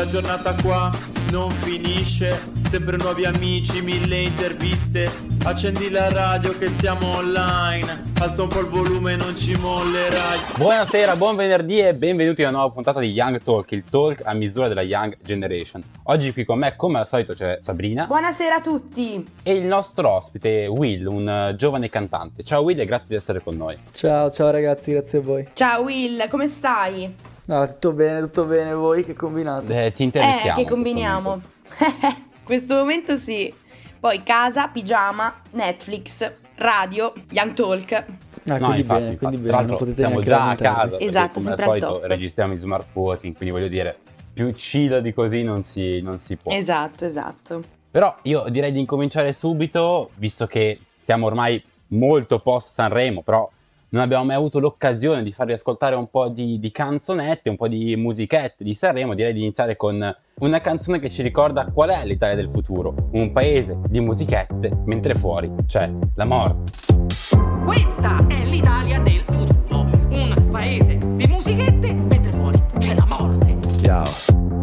La giornata qua non finisce. Sempre nuovi amici, mille interviste. Accendi la radio che siamo online. Alza un po' il volume, non ci mollerai. Buonasera, buon venerdì e benvenuti a una nuova puntata di Young Talk, il talk a misura della Young Generation. Oggi qui con me, come al solito, c'è Sabrina Buonasera a tutti! e il nostro ospite Will, un eh, giovane cantante. Ciao Will e grazie di essere con noi. Ciao, ciao ragazzi, grazie a voi. Ciao Will, come stai? No, tutto bene, tutto bene, voi che combinate? Eh, ti intervistiamo. eh, che combiniamo. questo momento sì. Poi casa, pigiama, Netflix, radio, Young Talk. Ah, No, quindi infatti, bene, infatti. quindi Tra bene, non l'altro potete siamo già a casa, Esatto, come al solito registriamo in smart working, quindi voglio dire, più chill di così non si, non si può. Esatto, esatto. Però io direi di incominciare subito, visto che siamo ormai molto post Sanremo, però non abbiamo mai avuto l'occasione di farvi ascoltare un po' di, di canzonette, un po' di musichette di Sanremo, direi di iniziare con una canzone che ci ricorda qual è l'Italia del futuro, un paese di musichette, mentre fuori c'è la morte. Questa è l'Italia del futuro, un paese di musichette mentre fuori c'è la morte. Ciao,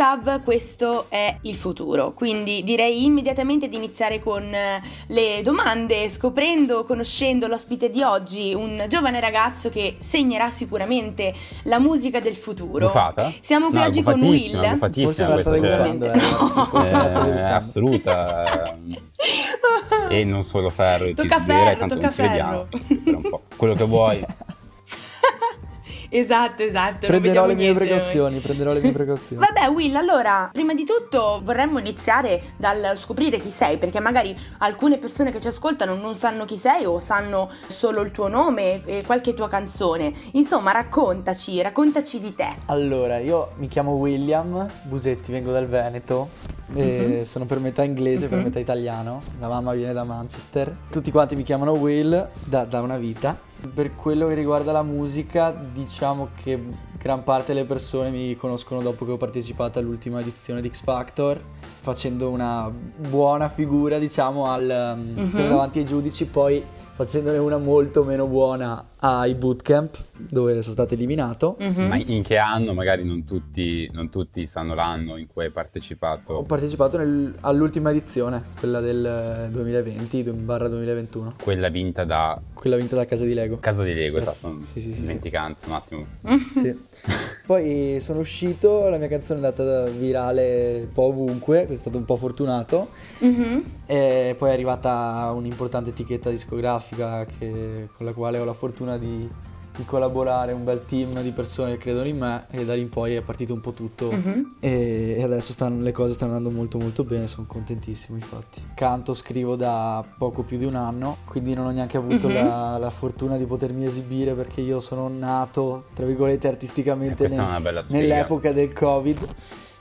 Xav questo è il futuro, quindi direi immediatamente di iniziare con eh, le domande, scoprendo, conoscendo l'ospite di oggi, un giovane ragazzo che segnerà sicuramente la musica del futuro. Buffata? Siamo qui No, oggi con Will. Forse la state buffando, eh, state eh, assoluta eh, e non solo ferro e Tocca ferro, tanto tocca ferro. Spera un po'. quello che vuoi esatto, esatto. Prenderò le mie niente noi. precauzioni, prenderò le mie precauzioni. Vabbè Will, allora, prima di tutto vorremmo iniziare dal scoprire chi sei, perché magari alcune persone che ci ascoltano non sanno chi sei o sanno solo il tuo nome e qualche tua canzone. Insomma, raccontaci, raccontaci di te. Allora, io mi chiamo William Busetti, vengo dal Veneto, Mhm. sono per metà inglese, per Mhm. metà italiano, la mamma viene da Manchester. Tutti quanti mi chiamano Will da, da una vita. Per quello che riguarda la musica, diciamo che gran parte delle persone mi conoscono dopo che ho partecipato all'ultima edizione di X Factor, facendo una buona figura, diciamo, al, um, Mhm. davanti ai giudici, poi facendone una molto meno buona ai bootcamp, dove sono stato eliminato. Mhm. ma in che anno magari non tutti, non tutti sanno l'anno in cui hai Ho partecipato partecipato nel- all'ultima edizione, quella del 2020-2021, quella vinta da quella vinta da casa di Lego. Casa di Lego esatto sì, sì, sì, sì. dimenticanza un attimo Sì. Poi sono uscito, la mia canzone è andata virale un po' ovunque, è stato un po' fortunato. Mhm. E poi è arrivata un'importante etichetta discografica che- con la quale ho la fortuna di, di collaborare, un bel team di persone che credono in me e da lì in poi è partito un po' tutto. Mhm. E, adesso stanno- le cose stanno andando molto molto bene, sono contentissimo infatti. Canto, scrivo da poco più di un anno, quindi non ho neanche avuto Mhm. la, la fortuna di potermi esibire perché io sono nato, tra virgolette, Eh, artisticamente è nel- nell'epoca del Covid.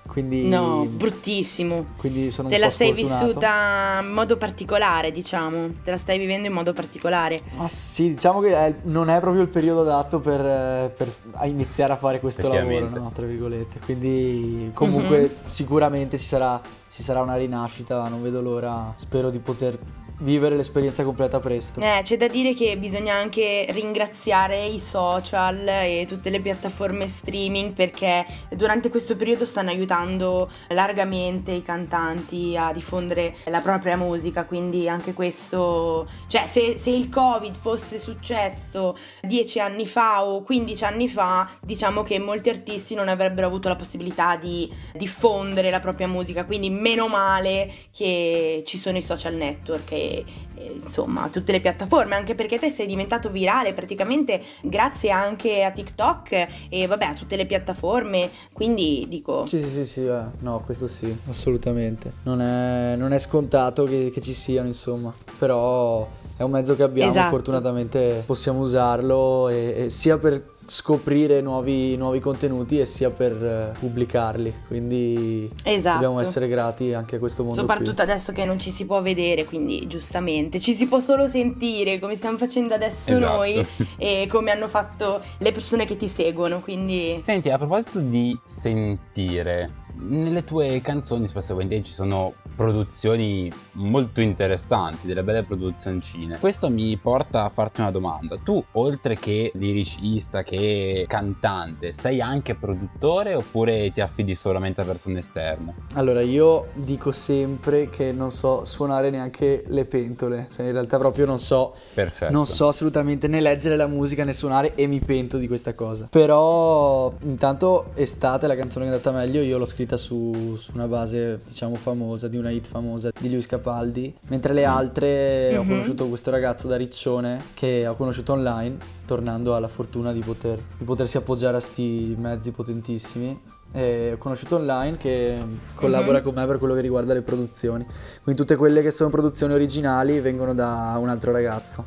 Quindi, No, bruttissimo. quindi sono Te un la po' sei sfortunato. vissuta in modo particolare, diciamo. Te la stai vivendo in modo particolare. Ma sì, diciamo che è- non è proprio il periodo adatto per, per iniziare a fare questo lavoro, no? Tra virgolette. Quindi comunque Mhm. sicuramente ci sarà, ci sarà una rinascita, non vedo l'ora. Spero di poter vivere l'esperienza completa presto. Eh, c'è da dire che bisogna anche ringraziare i social e tutte le piattaforme streaming perché durante questo periodo stanno aiutando largamente i cantanti a diffondere la propria musica, quindi anche questo, cioè se, se il Covid fosse successo 10 anni fa o 15 anni fa, diciamo che molti artisti non avrebbero avuto la possibilità di diffondere la propria musica, quindi meno male che ci sono i social network e e, insomma tutte le piattaforme anche perché te sei diventato virale praticamente grazie anche a TikTok e vabbè a tutte le piattaforme quindi dico Sì, sì, sì, sì, eh, no, questo sì, assolutamente. Non è, non è scontato che, che ci siano, insomma, però è un mezzo che abbiamo, Esatto. fortunatamente possiamo usarlo e, e sia per scoprire nuovi, nuovi contenuti e sia per eh, pubblicarli, quindi esatto. dobbiamo essere grati anche a questo mondo Soprattutto adesso che non ci si può vedere, quindi giustamente ci si può solo sentire come stiamo facendo adesso Esatto. noi e come hanno fatto le persone che ti seguono, quindi Senti, a proposito di sentire, nelle tue canzoni spesso ci sono produzioni molto interessanti, delle belle produzioncine. Questo mi porta a farti una domanda. Tu, oltre che liricista, che cantante, sei anche produttore oppure ti affidi solamente a persone esterne? Allora, io dico sempre che non so suonare neanche le pentole, cioè in realtà proprio non so Perfetto. Non so assolutamente né leggere la musica né suonare e mi pento di questa cosa. Però intanto Estate, la canzone che è andata meglio, io l'ho scritta su, su una base diciamo famosa, di una hit famosa di Lewis Capaldi. Mentre le altre ho Mhm. conosciuto questo ragazzo da Riccione che ho conosciuto online, tornando alla fortuna di, poter, di potersi appoggiare a sti mezzi potentissimi. E ho conosciuto online che collabora Mhm. con me per quello che riguarda le produzioni. Quindi tutte quelle che sono produzioni originali vengono da un altro ragazzo.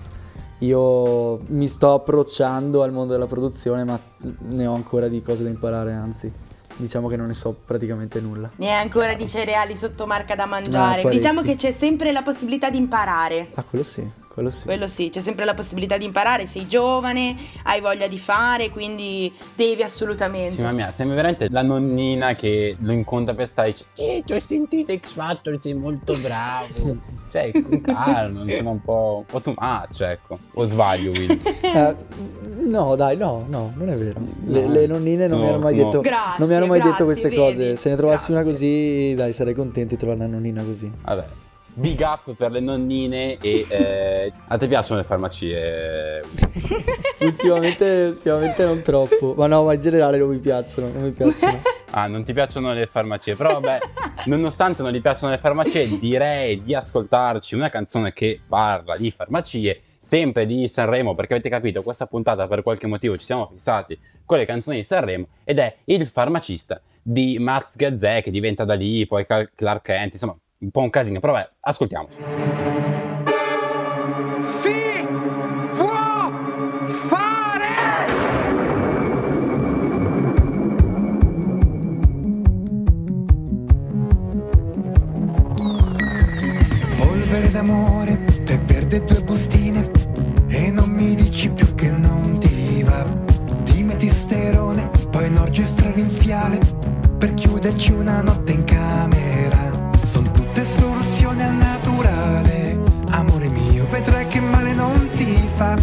Io mi sto approcciando al mondo della produzione, ma ne ho ancora di cose da imparare, anzi, diciamo che non ne so praticamente nulla. ne hai ancora di cereali sotto marca da mangiare. parecchi. diciamo che c'è sempre la possibilità di imparare. Ah, quello sì, quello sì. Quello sì, c'è sempre la possibilità di imparare, sei giovane, hai voglia di fare, quindi devi assolutamente. Sì, mamma mia, sembra veramente la nonnina che lo incontra per strada e dice Eh, ti ho sentito X Factor, sei molto bravo. cioè, con calma, insomma, un po', un po' too much, ecco. O sbaglio, Will? Eh, No, dai, no, no, non è vero. Le, No. le nonnine non mi Sono- hanno mai sono- detto Grazie, non mi hanno mai detto grazie, queste vedi? cose. Se ne trovassi una Grazie. così, dai, sarei contento di trovare una nonnina così. Vabbè. Big up per le nonnine e eh, a te piacciono le farmacie? ultimamente, ultimamente non troppo. Ma no, ma in generale non mi piacciono, non mi piacciono. Ah, non ti piacciono le farmacie, però vabbè, nonostante non gli piacciono le farmacie, direi di ascoltarci una canzone che parla di farmacie, sempre di Sanremo, perché avete capito, questa puntata per qualche motivo ci siamo fissati con le canzoni di Sanremo, ed è Il farmacista di Max Gazzè, che diventa da lì, poi Clark Kent, insomma, un po' un casino, però vabbè, ascoltiamoci. Si può fare! Polvere d'amore, tè verde e due bustine E non mi dici più che non ti va Ti metti sterone, poi un orgestro rinfiale Per chiuderci una notte in camera Sono tutte non ti fa.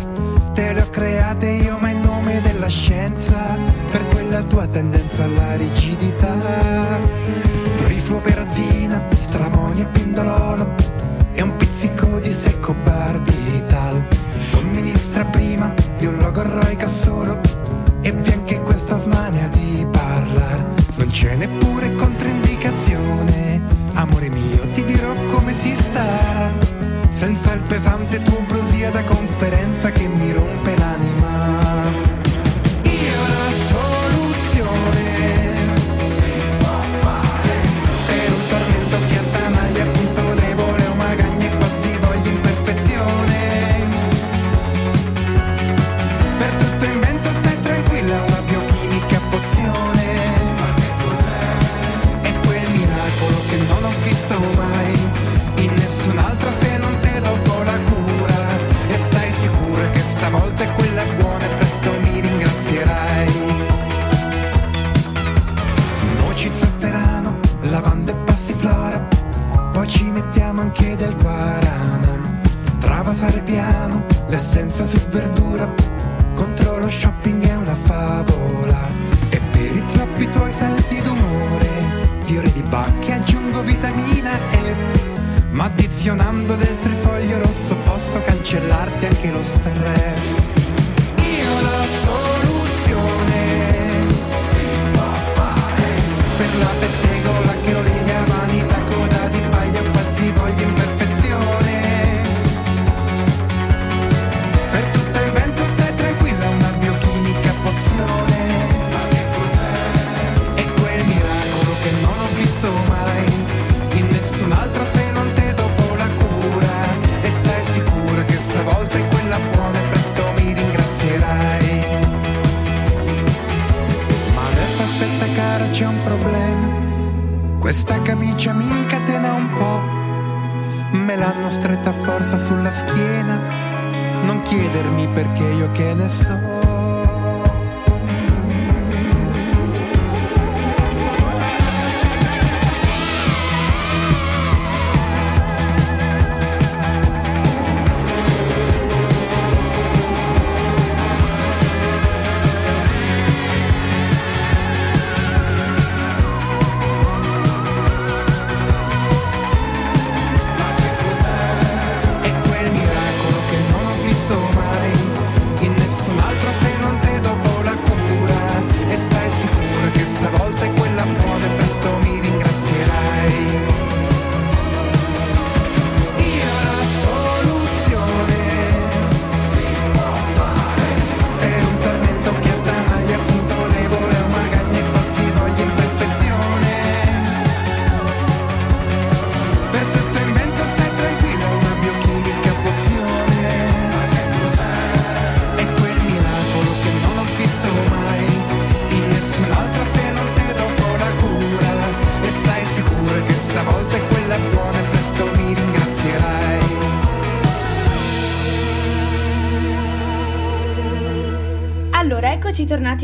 Te le ho create io ma in nome della scienza Per quella tua tendenza alla rigidità. Trifluoperazina, stramoni e pindololo E un pizzico di secco barbital. Somministra prima di un logorroica solo E vi anche questa smania di parlare Non c'è neppure controindicazione Amore mio, ti dirò come si sta. Senza il pesante tuo brosia da conferenza che mi rompe l'anima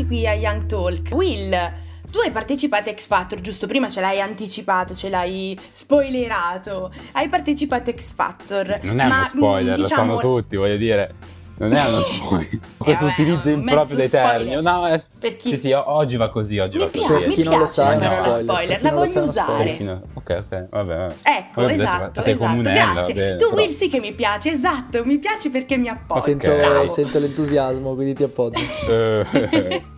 qui a Young Talk. Will, tu hai partecipato a X Factor, giusto? Prima ce l'hai anticipato, ce l'hai spoilerato. Hai partecipato a X Factor. Non è ma, uno spoiler, mm, lo sanno diciamo, tutti, voglio dire. Non è uno spoiler. Questo vabbè, utilizzo improprio dei termini. No, è... Per chi- Sì, sì, oggi va così, oggi Mi va così. piace, mi chi non lo sa è la uno spoiler, spoiler, la voglio usare. Fino- Ok, ok, vabbè. vabbè. Ecco, Vabbè, esatto, esatto. comunella, Grazie. bene, tu però. Will sì che mi piace, esatto, mi piace perché mi appoggio. Sento, Bravo. sento l'entusiasmo, quindi ti appoggio.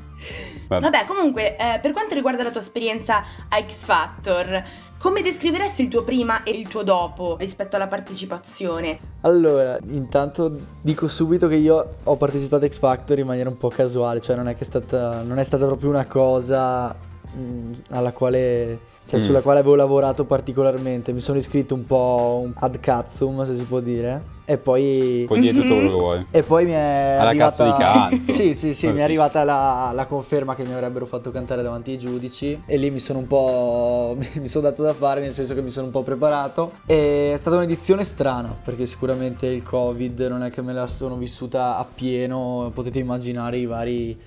Vabbè. Vabbè, comunque, eh, per quanto riguarda la tua esperienza a X Factor, come descriveresti il tuo prima e il tuo dopo rispetto alla partecipazione? Allora, intanto dico subito che io ho partecipato a X Factor in maniera un po' casuale, cioè non è che è stata, non è stata proprio una cosa mh, alla quale, cioè, Mm. sulla quale avevo lavorato particolarmente. Mi sono iscritto un po' ad cazzum, se si può dire, e poi... Puoi dire tutto quello che vuoi. E poi mi è Alla arrivata... cazzo di cazzo. sì, sì, sì, mi è arrivata la, la conferma che mi avrebbero fatto cantare davanti ai giudici e lì mi sono un po'... mi sono dato da fare, nel senso che mi sono un po' preparato. E è stata un'edizione strana, perché sicuramente il Covid non è che me la sono vissuta appieno, potete immaginare i vari...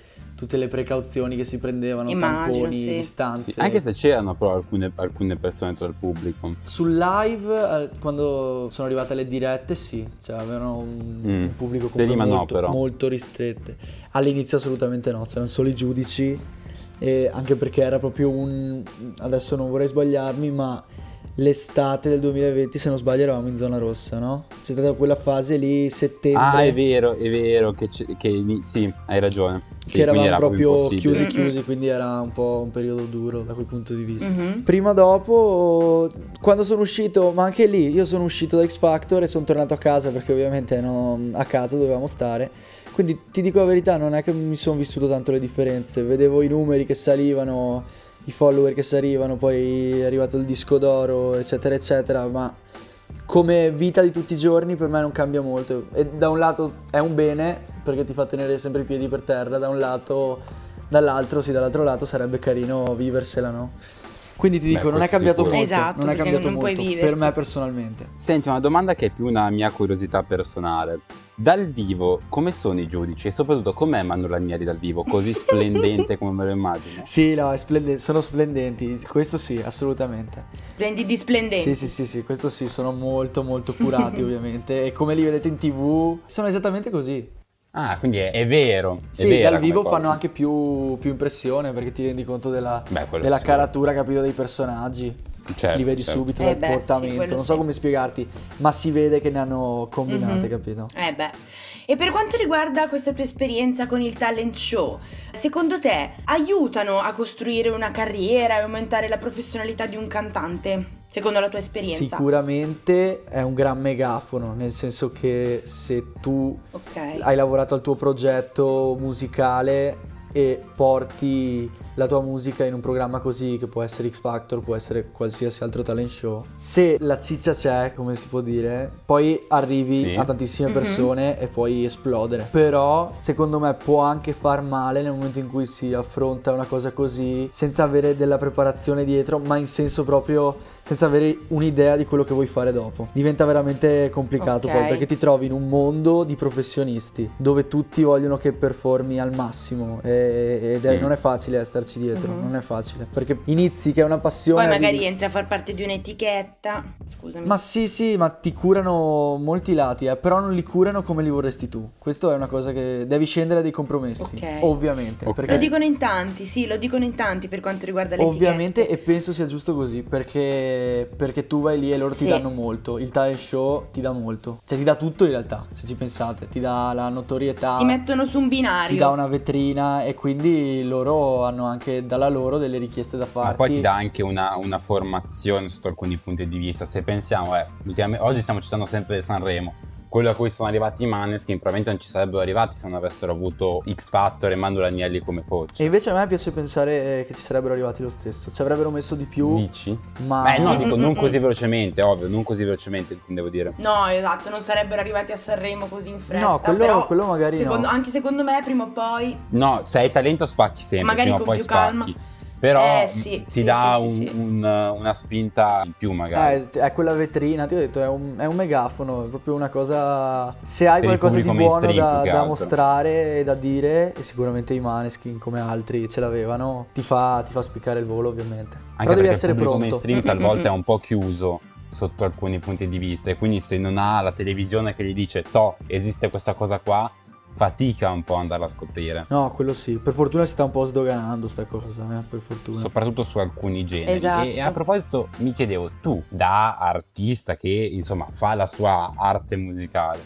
tutte le precauzioni che si prendevano, Immagino, tamponi, sì. distanze. Sì, anche se c'erano però alcune, alcune persone tra il pubblico. Sul live, eh, quando sono arrivate le dirette, sì, cioè avevano un, Mm. un pubblico comunque Prima no, molto, molto ristrette. All'inizio assolutamente no, c'erano solo i giudici, e anche perché era proprio un... adesso non vorrei sbagliarmi, ma l'estate del 2020, se non sbaglio, eravamo in zona rossa, no? C'è stata quella fase lì, settembre, Ah, è vero, è vero, che, che sì, hai ragione. Sì, che eravamo era proprio chiusi chiusi, quindi era un po' un periodo duro da quel punto di vista. Mhm. Prima dopo, quando sono uscito, ma anche lì, io sono uscito da X Factor e sono tornato a casa perché ovviamente no, a casa dovevamo stare. Quindi ti dico la verità, non è che mi sono vissuto tanto le differenze. Vedevo i numeri che salivano, i follower che salivano, poi è arrivato il disco d'oro, eccetera, eccetera, ma come vita di tutti i giorni per me non cambia molto. E da un lato è un bene perché ti fa tenere sempre i piedi per terra, da un lato, dall'altro, sì, dall'altro lato sarebbe carino viversela, no? Quindi ti Beh, dico, non è cambiato sicuro. molto, Esatto, non è cambiato non molto per me personalmente. Senti, una domanda che è più una mia curiosità personale. Dal vivo, come sono i giudici? E soprattutto, com'è Manu Ranieri dal vivo? Così splendente come me lo immagino? Sì, no, splende- sono splendenti, questo sì, assolutamente. Splendidi, splendenti. Sì, sì, sì, sì, questo sì, sono molto molto curati ovviamente e come li vedete in tv sono esattamente così. Ah, quindi è, è vero. è Sì, dal vivo cosa. fanno anche più, più impressione perché ti rendi conto della, Beh, della caratura, capito, dei personaggi. Certo, li vedi certo. subito Eh dal beh, sì, portamento, quello non so sì. come spiegarti, ma si vede che ne hanno combinate, Mhm. capito? Eh beh. E per quanto riguarda questa tua esperienza con il talent show, secondo te aiutano a costruire una carriera e aumentare la professionalità di un cantante? Secondo la tua esperienza? Sicuramente è un gran megafono, nel senso che se tu Ok. hai lavorato al tuo progetto musicale e porti la tua musica in un programma così che può essere X Factor, può essere qualsiasi altro talent show. Se la ciccia c'è, come si può dire, poi arrivi Sì. a tantissime Mhm. persone e puoi esplodere. Però secondo me può anche far male nel momento in cui si affronta una cosa così senza avere della preparazione dietro, ma in senso proprio senza avere un'idea di quello che vuoi fare dopo. Diventa veramente complicato Ok. poi perché ti trovi in un mondo di professionisti dove tutti vogliono che performi al massimo e- ed è- Mm. non è facile starci dietro, Mhm. non è facile perché inizi che è una passione Poi arrivi- magari entri a far parte di un'etichetta. Scusami. ma sì, sì, ma ti curano molti lati, eh, però non li curano come li vorresti tu. Questo è una cosa che devi scendere a dei compromessi, Ok. ovviamente. Ok. Perché Lo dicono in tanti, sì, lo dicono in tanti per quanto riguarda le Ovviamente etichette. e penso sia giusto così perché, perché tu vai lì e loro ti Sì. danno molto, il talent show ti dà molto, cioè ti dà tutto in realtà se ci pensate, ti dà la notorietà, Ti mettono su un binario. ti dà una vetrina e quindi loro hanno anche dalla loro delle richieste da farti. Ma poi ti dà anche una, una formazione sotto alcuni punti di vista. Se pensiamo, eh, oggi stiamo citando sempre Sanremo. Quello a cui sono arrivati i Maneskin probabilmente non ci sarebbero arrivati se non avessero avuto X Factor e Mando Agnelli come coach. E invece a me piace pensare che ci sarebbero arrivati lo stesso, ci avrebbero messo di più, Dici? ma Eh no, dico non così velocemente, ovvio, non così velocemente, devo dire. No, esatto, non sarebbero arrivati a Sanremo così in fretta. No, quello- però quello magari secondo- no. Anche secondo me, prima o poi. No, se hai talento spacchi sempre, Magari prima o con poi più spacchi. calma. Però Eh, sì, ti sì, dà sì, un- un- una spinta in più magari. Eh, è quella vetrina, ti ho detto, è un, è un megafono, è proprio una cosa... Se hai Per il qualcosa di buono da, da mostrare e da dire, e sicuramente i Maneskin come altri ce l'avevano, ti fa, ti fa spiccare il volo ovviamente. Anche Però devi perché essere il pronto. mainstream talvolta è un po' chiuso sotto alcuni punti di vista e quindi se non ha la televisione che gli dice to esiste questa cosa qua fatica un po' andarla a scoprire. No, quello sì. Per fortuna si sta un po' sdoganando sta cosa, eh, per fortuna. Soprattutto su alcuni generi. Esatto. E, e a proposito, mi chiedevo, tu, da artista che insomma fa la sua arte musicale,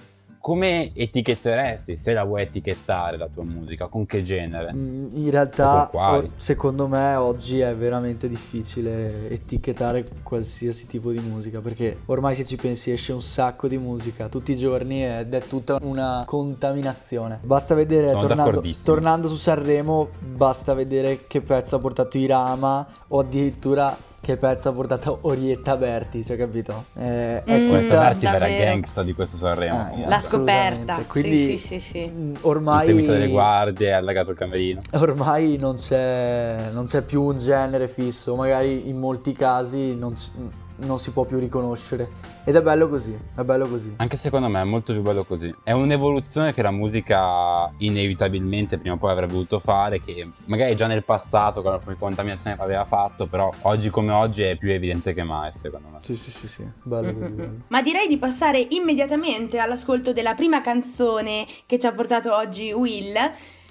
come etichetteresti, se la vuoi etichettare la tua musica, con che genere? Mm, In realtà, secondo me, oggi è veramente difficile etichettare qualsiasi tipo di musica perché ormai, se ci pensi, esce un sacco di musica tutti i giorni ed è tutta una contaminazione. Basta vedere, tornando, tornando su Sanremo, basta vedere che pezzo ha portato Irama o addirittura che pezzo ha portato Orietta Berti, cioè, capito? Eh, è Mm, tutta. Berti era gangsta di questo Sanremo. Comunque. La scoperta. Quindi, sì, sì, sì, sì. mm, Il Ormai seguito delle guardie, ha allagato il camerino. Ormai non c'è, non c'è più un genere fisso, magari in molti casi non, c- non si può più riconoscere. Ed è bello così, è bello così. Anche secondo me è molto più bello così. È un'evoluzione che la musica inevitabilmente prima o poi avrebbe dovuto fare, che magari già nel passato con la contaminazione aveva fatto, però oggi come oggi è più evidente che mai, secondo me. Sì, sì, sì, sì, bello così, bello. Ma direi di passare immediatamente all'ascolto della prima canzone che ci ha portato oggi Will.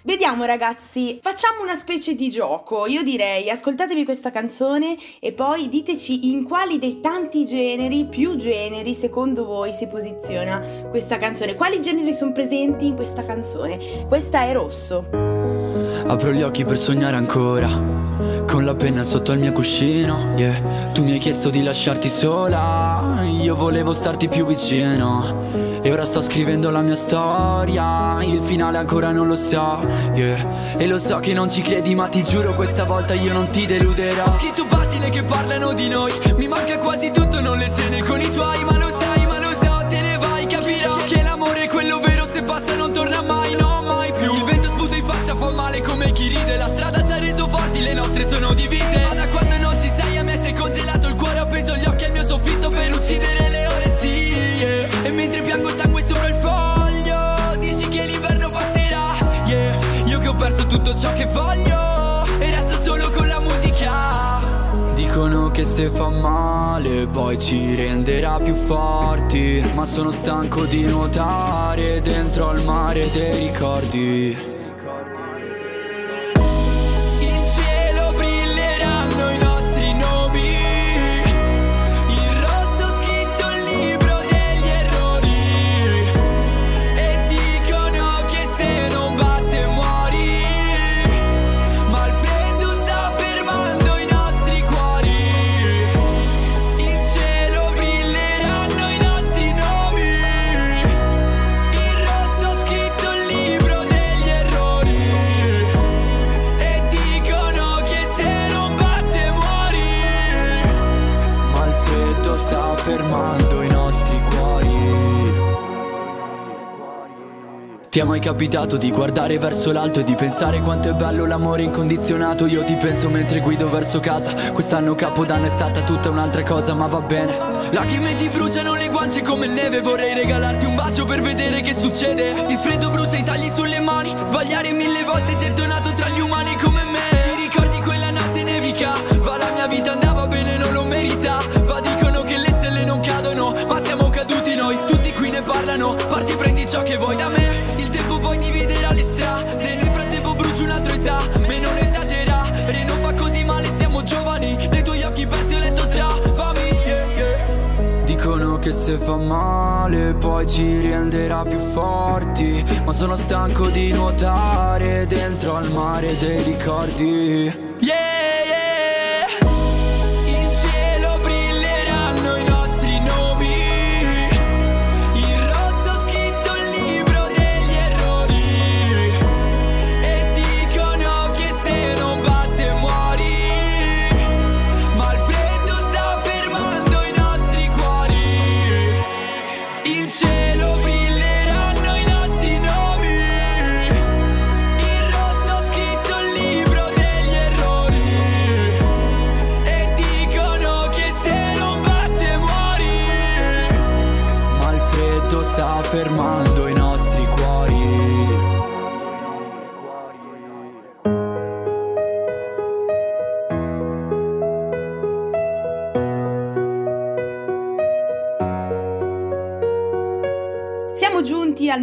Vediamo ragazzi, facciamo una specie di gioco. Io direi ascoltatevi questa canzone e poi diteci in quali dei tanti generi, più generi, secondo voi si posiziona questa canzone. Quali generi sono presenti in questa canzone? Questa è Rosso. Apro gli occhi per sognare ancora Con la penna sotto al mio cuscino yeah. Tu mi hai chiesto di lasciarti sola Io volevo starti più vicino E ora sto scrivendo la mia storia Il finale ancora non lo so yeah. E lo so che non ci credi ma ti giuro questa volta io non ti deluderò Ho scritto pagine che parlano di noi se fa male poi ci renderà più forti. Ma sono stanco di nuotare dentro al mare dei ricordi ti è mai capitato di guardare verso l'alto e di pensare quanto è bello l'amore incondizionato? Io ti penso mentre guido verso casa. Quest'anno Capodanno è stata tutta un'altra cosa, ma va bene. Lacrime ti bruciano le guance come neve. Vorrei regalarti un bacio per vedere che succede. Il freddo brucia i tagli sulle mani. Sbagliare mille volte gettonato tra gli umani come me. Ti ricordi quella notte nevica? Va la mia vita andava se fa male poi ci renderà più forti. Ma sono stanco di nuotare dentro al mare dei ricordi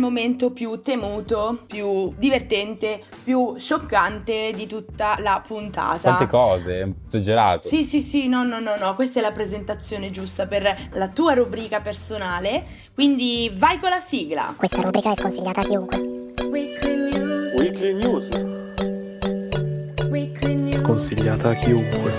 momento più temuto, più divertente, più scioccante di tutta la puntata. Quante cose, esagerato. Sì, sì, sì, no, no, no, no, questa è la presentazione giusta per la tua rubrica personale, quindi vai con la sigla. Questa rubrica è sconsigliata a chiunque. Weekly News. Sconsigliata a chiunque.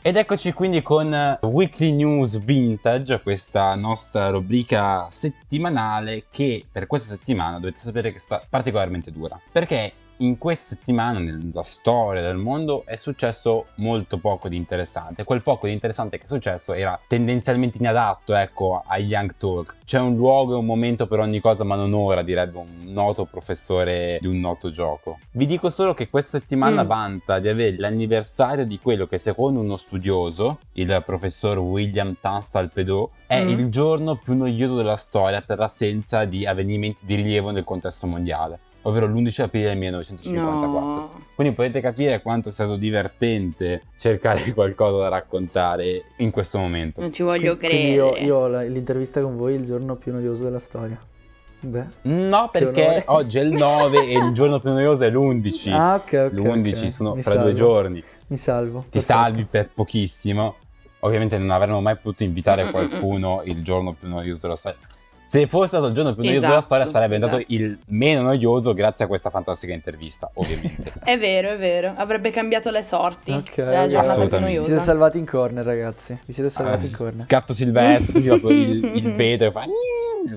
Ed eccoci quindi con eh, Weekly News Vintage, questa nostra rubrica settimanale che per questa settimana dovete sapere che sta particolarmente dura. Perché in questa settimana nella storia del mondo è successo molto poco di interessante. Quel poco di interessante che è successo era tendenzialmente inadatto, ecco, ai Young Talk. C'è un luogo e un momento per ogni cosa, ma non ora, direbbe un noto professore di un noto gioco. Vi dico solo che questa settimana Mm. vanta di avere l'anniversario di quello che secondo uno studioso, il professor William Tunstall Pedot, è Mm. il giorno più noioso della storia per l'assenza di avvenimenti di rilievo nel contesto mondiale ovvero l'11 aprile del 1954. No. Quindi potete capire quanto è stato divertente cercare qualcosa da raccontare in questo momento. Non ci voglio Quindi io, credere. io ho la- l'intervista con voi il giorno più noioso della storia. Beh. No, perché oggi è il 9 e il giorno più noioso è l'11. Ah, ok, ok. L'11 ok. sono Mi fra salvo. due giorni. Mi salvo. Ti perfetto. salvi per pochissimo. Ovviamente non avremmo mai potuto invitare qualcuno il giorno più noioso della storia. Se fosse stato il giorno più noioso della Esatto, storia sarebbe esatto. stato il meno noioso grazie a questa fantastica intervista, ovviamente. È vero, è vero, avrebbe cambiato le sorti Ok, della giornata più Assolutamente. Vi siete noiosa. salvati in corner, ragazzi. Vi siete salvati Ah, in corner. Gatto silvestro, proprio il, il vetro che fa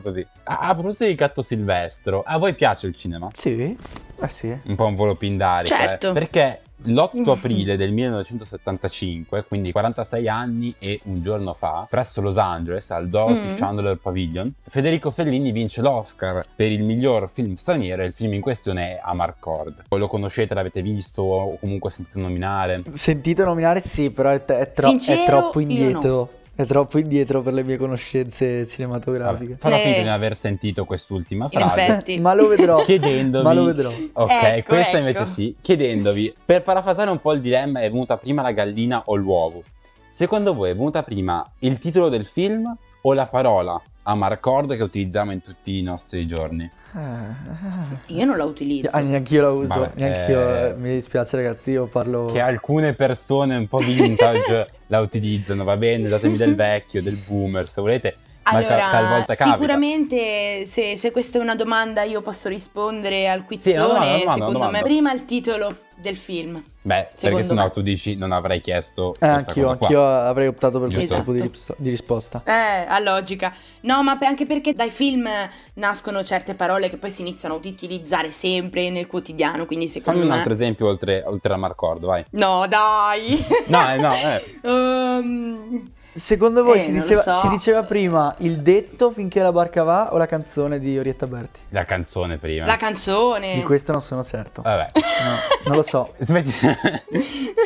così. A, a proposito di gatto silvestro, a voi piace il cinema? Sì? Eh sì. Un po' un volo pindarico, Certo. eh? Perché l'8 aprile del 1975, quindi 46 anni e un giorno fa, presso Los Angeles, al Dorothy Mm. Chandler Pavilion, Federico Fellini vince l'Oscar per il miglior film straniero e il film in questione è Amarcord. Lo conoscete, l'avete visto o comunque sentito nominare? Sentito nominare sì, però è, è tro- Sincero, è troppo indietro. È troppo indietro per le mie conoscenze cinematografiche. Farò Eh. finta di non aver sentito quest'ultima In frase. effetti. Ma lo vedrò. chiedendovi Ma lo vedrò. ok Ecco, questa ecco. invece sì chiedendovi per parafrasare un po' il dilemma è venuta prima la gallina o l'uovo secondo voi è venuta prima il titolo del film o la parola Amarcord che utilizziamo in tutti i nostri giorni Io non la utilizzo. Ah, neanch'io la uso. Vabbè, neanch'io. eh. Mi dispiace, ragazzi. Io parlo. che alcune persone un po' vintage la utilizzano va bene datemi del vecchio del boomer se volete Allora, talvolta capita sicuramente se, se questa è una domanda io posso rispondere al Sì, no, no, quizzone, no, secondo domanda. me prima il titolo del film. beh perché sennò me. tu dici non avrei chiesto Eh, questa anch'io, cosa qua. anch'io avrei optato per questo Giusto. tipo di, rips- di risposta. Eh, a logica. No, ma pe- anche perché dai film nascono certe parole che poi si iniziano ad utilizzare sempre nel quotidiano, quindi secondo fammi un me... altro esempio oltre, oltre a Marcord vai No, dai! no eh, no eh. Ehm, Secondo voi Eh, si, diceva, so. si diceva prima il detto finché la barca va o la canzone di Orietta Berti? la canzone prima la canzone. Di questo non sono certo. vabbè No, non lo so. Smetti.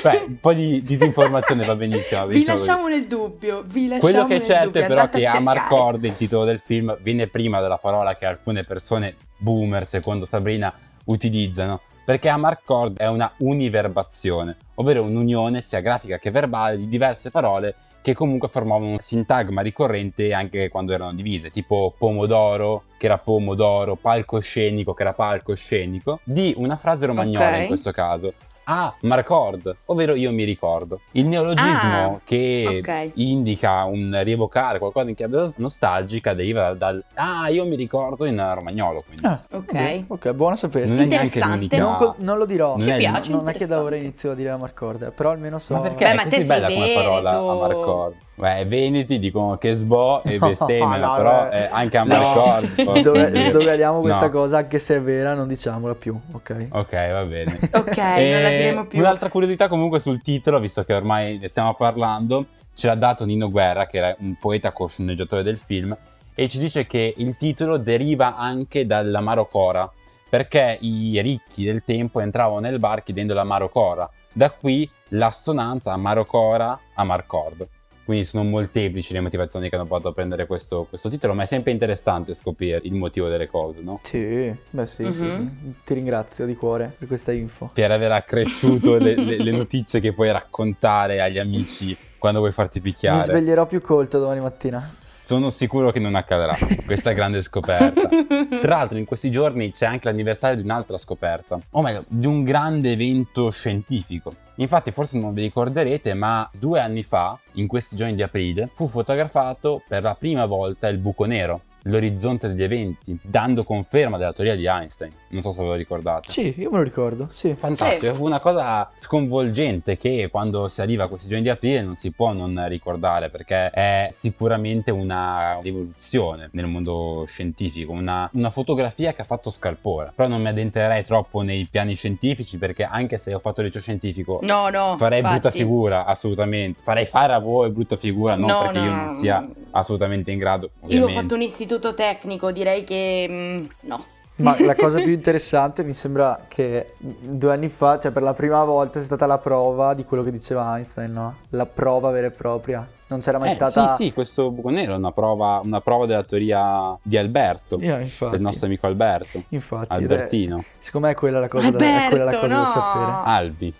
Beh, un po' di disinformazione va benissimo. Vi così. lasciamo nel dubbio, vi lasciamo Quello che è certo dubbio, è però che a. Amarcord, il titolo del film, viene prima della parola che alcune persone boomer, secondo Sabrina, utilizzano. Perché Amarcord è una univerbazione, ovvero un'unione sia grafica che verbale di diverse parole che comunque formavano un sintagma ricorrente anche quando erano divise, tipo pomodoro, che era pomodoro, palcoscenico, che era palcoscenico, di una frase romagnola Ok. in questo caso. Ah, Marcord, ovvero io mi ricordo. Il neologismo Ah, che ok. indica un rievocare qualcosa in chiave nostalgica deriva dal ah, io mi ricordo in romagnolo, quindi. Ah, Ok. ok, buono sapersi. Non è neanche Interessante. Non, non lo dirò. Non Ci è- piace, non è che da ora inizio a dire la Marcord, però almeno so. Ma perché Beh, è ma così te sei bella come parola veneto. Amarcord? Beh, Veneti dicono che sbo e No, bestemmiano, no, però eh, anche Amarcord. posso Dove, dire. sdogaliamo questa No. cosa, anche se è vera, non diciamola più, ok? Ok, va bene. Ok, non la E diremo più. Un'altra curiosità comunque sul titolo, visto che ormai ne stiamo parlando, ce l'ha dato Nino Guerra, che era un poeta co-sceneggiatore del film, e ci dice che il titolo deriva anche dall'amaro cora, perché i ricchi del tempo entravano nel bar chiedendo l'amaro cora. Da qui l'assonanza amaro cora, amarcord. Quindi sono molteplici le motivazioni che hanno portato a prendere questo, questo titolo, ma è sempre interessante scoprire il motivo delle cose, no? Sì, beh sì, sì, Mhm. sì. Ti ringrazio di cuore per questa info. per aver accresciuto le, le- le notizie che puoi raccontare agli amici quando vuoi farti Mi picchiare. sveglierò più colto domani mattina. Sono sicuro che non accadrà. Questa grande scoperta. Tra l'altro, in questi giorni c'è anche l'anniversario di un'altra scoperta, o meglio, di un grande evento scientifico. Infatti, forse non vi ricorderete, ma due anni fa, in questi giorni di aprile, fu fotografato per la prima volta il buco nero, l'orizzonte degli eventi, dando conferma della teoria di Einstein. Non so se ve lo ricordate. Sì, io me lo ricordo, sì. Fantastico, fu una cosa sconvolgente che quando si arriva a questi giorni di aprile non si può non ricordare perché è sicuramente una rivoluzione nel mondo scientifico, una, una fotografia che ha fatto scalpore. Però non mi addentrerei troppo nei piani scientifici perché anche se ho fatto liceo scientifico No, no. farei infatti. brutta figura, assolutamente. Farei fare a voi brutta figura, non No, perché io no, non no. sia assolutamente in grado. Io ho Ovviamente. fatto un istituto tecnico, direi che mm, no. Ma la cosa più interessante mi sembra che due anni fa, cioè per la prima volta, è stata la prova di quello che diceva Einstein, no? La prova vera e propria. Non c'era mai Eh, stata... Sì, sì, questo buco nero è una prova, una prova della teoria di Alberto, infatti. del nostro amico Alberto. Infatti, Albertino. è- secondo me è quella la cosa, da, è quella la Alberto, cosa da no! sapere. Albi.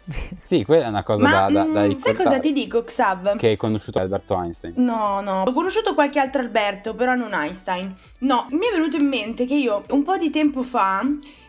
Sì, quella è una cosa Ma da, da, da mm, sai ricordare. cosa ti dico, Xav? Che hai conosciuto Alberto Einstein. No, no, ho conosciuto qualche altro Alberto, però non Einstein. No, mi è venuto in mente che io un po' di tempo fa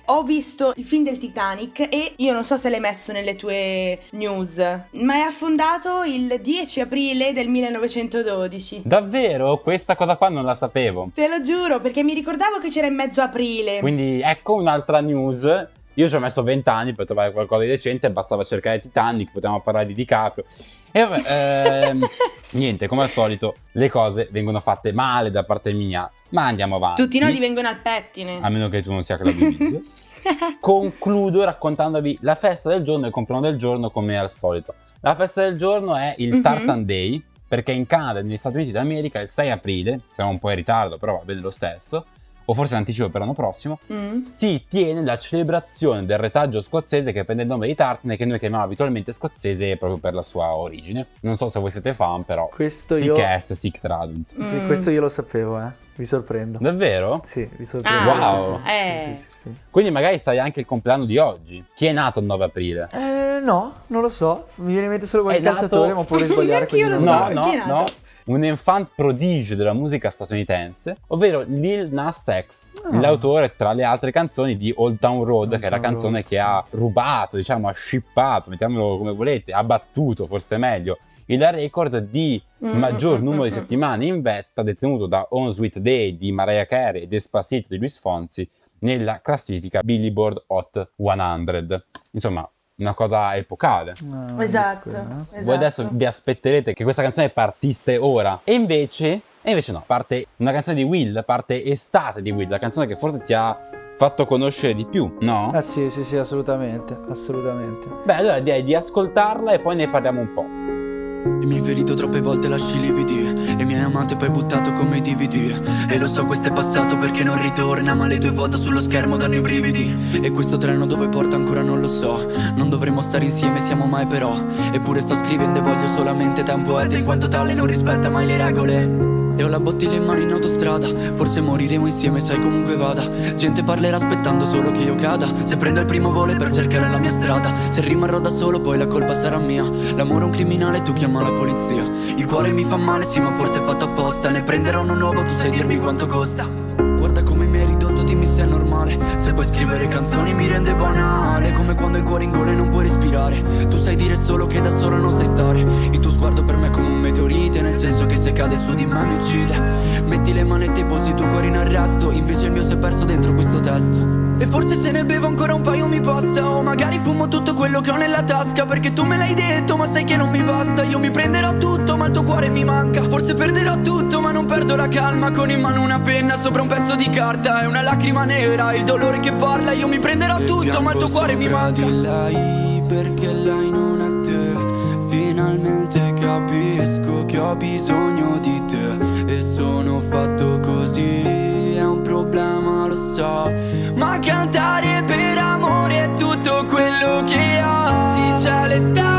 ho visto il film del Titanic e io non so se l'hai messo nelle tue news, ma è affondato il 10 aprile del 1912. Davvero? Questa cosa qua non la sapevo. Te lo giuro, perché mi ricordavo che c'era in mezzo aprile. Quindi ecco un'altra news. Io ci ho messo 20 anni per trovare qualcosa di decente, bastava cercare Titanic, potevamo parlare di DiCaprio. E vabbè, ehm, niente, come al solito, le cose vengono fatte male da parte mia, ma andiamo avanti. Tutti i nodi vengono al pettine. A meno che tu non sia Claudio. Concludo raccontandovi la festa del giorno e il compleanno del giorno come al solito. La festa del giorno è il Mhm. Tartan Day, perché in Canada e negli Stati Uniti d'America il 6 aprile, siamo un po' in ritardo, però va bene lo stesso, o forse in anticipo per l'anno prossimo, Mm. si tiene la celebrazione del retaggio scozzese che prende il nome di Tartan e che noi chiamiamo abitualmente scozzese proprio per la sua origine. Non so se voi siete fan, però Questo io... est, sic tradunt. Mm. Sì, questo io lo sapevo, eh. Vi sorprendo. Davvero? Sì, vi sorprendo. Ah, Wow. eh. Sì, sì, sì. Quindi magari sai anche il compleanno di oggi. Chi è nato il 9 aprile? Eh, no, non lo so. Mi viene in mente solo qualche È nato- calciatore, ma ho paura di sbagliare. Neanche io quindi lo so. No, chi è no, nato? no. Un enfant prodigio della musica statunitense, ovvero Lil Nas X, Ah. l'autore tra le altre canzoni di Old Town Road, Old che è la canzone Road, che sì. ha rubato, diciamo, ha shippato, mettiamolo come volete, ha battuto, forse meglio, il record di Mm, maggior numero di settimane in vetta detenuto da On Sweet Day di Mariah Carey e Despacito di Luis Fonsi nella classifica Billboard Hot 100. Insomma, una cosa epocale. Ah, Esatto, quello, eh. esatto. Voi adesso vi aspetterete che questa canzone partisse ora. E invece, e invece no, parte una canzone di Will, parte Estate di Will, la canzone che forse ti ha fatto conoscere di più, no? Ah sì, sì, sì, assolutamente, assolutamente. Beh, allora direi di ascoltarla e poi ne parliamo un po'. E mi hai ferito troppe volte lasci lividi. E mi hai amato e poi buttato come i DVD. E lo so questo è passato perché non ritorna Ma le tue foto sullo schermo danno i brividi. E questo treno dove porta ancora non lo so. Non dovremmo stare insieme siamo mai però. Eppure sto scrivendo e voglio solamente te un poeta In quanto tale non rispetta mai le regole e ho la bottiglia in mano in autostrada. Forse moriremo insieme sai comunque vada. Gente parlerà aspettando solo che io cada. Se prendo il primo volo per cercare la mia strada. Se rimarrò da solo poi la colpa sarà mia. L'amore è un criminale tu chiama la polizia. Il cuore mi fa male sì ma forse è fatto apposta. Ne prenderò uno nuovo tu sai dirmi quanto costa dimmi se è normale. Se puoi scrivere canzoni mi rende banale. Come quando il cuore in gola e non puoi respirare. Tu sai dire solo che da solo non sai stare. Il tuo sguardo per me è come un meteorite Nel senso che se cade su di me mi uccide. Metti le manette e posi il tuo cuore in arresto. Invece il mio si è perso dentro questo testo e forse se ne bevo ancora un paio mi passa O magari fumo tutto quello che ho nella tasca Perché tu me l'hai detto ma sai che non mi basta. Io mi prenderò tutto ma il tuo cuore mi manca. Forse perderò tutto ma non perdo la calma. Con in mano una penna sopra un pezzo di carta E una lacrima nera, il dolore che parla. Io mi prenderò tutto ma il tuo cuore mi manca. di lei perché lei non è te. Finalmente capisco che ho bisogno di te E sono fatto così, è problema lo so. Ma cantare per amore è tutto quello che ho. Sì c'è l'estate,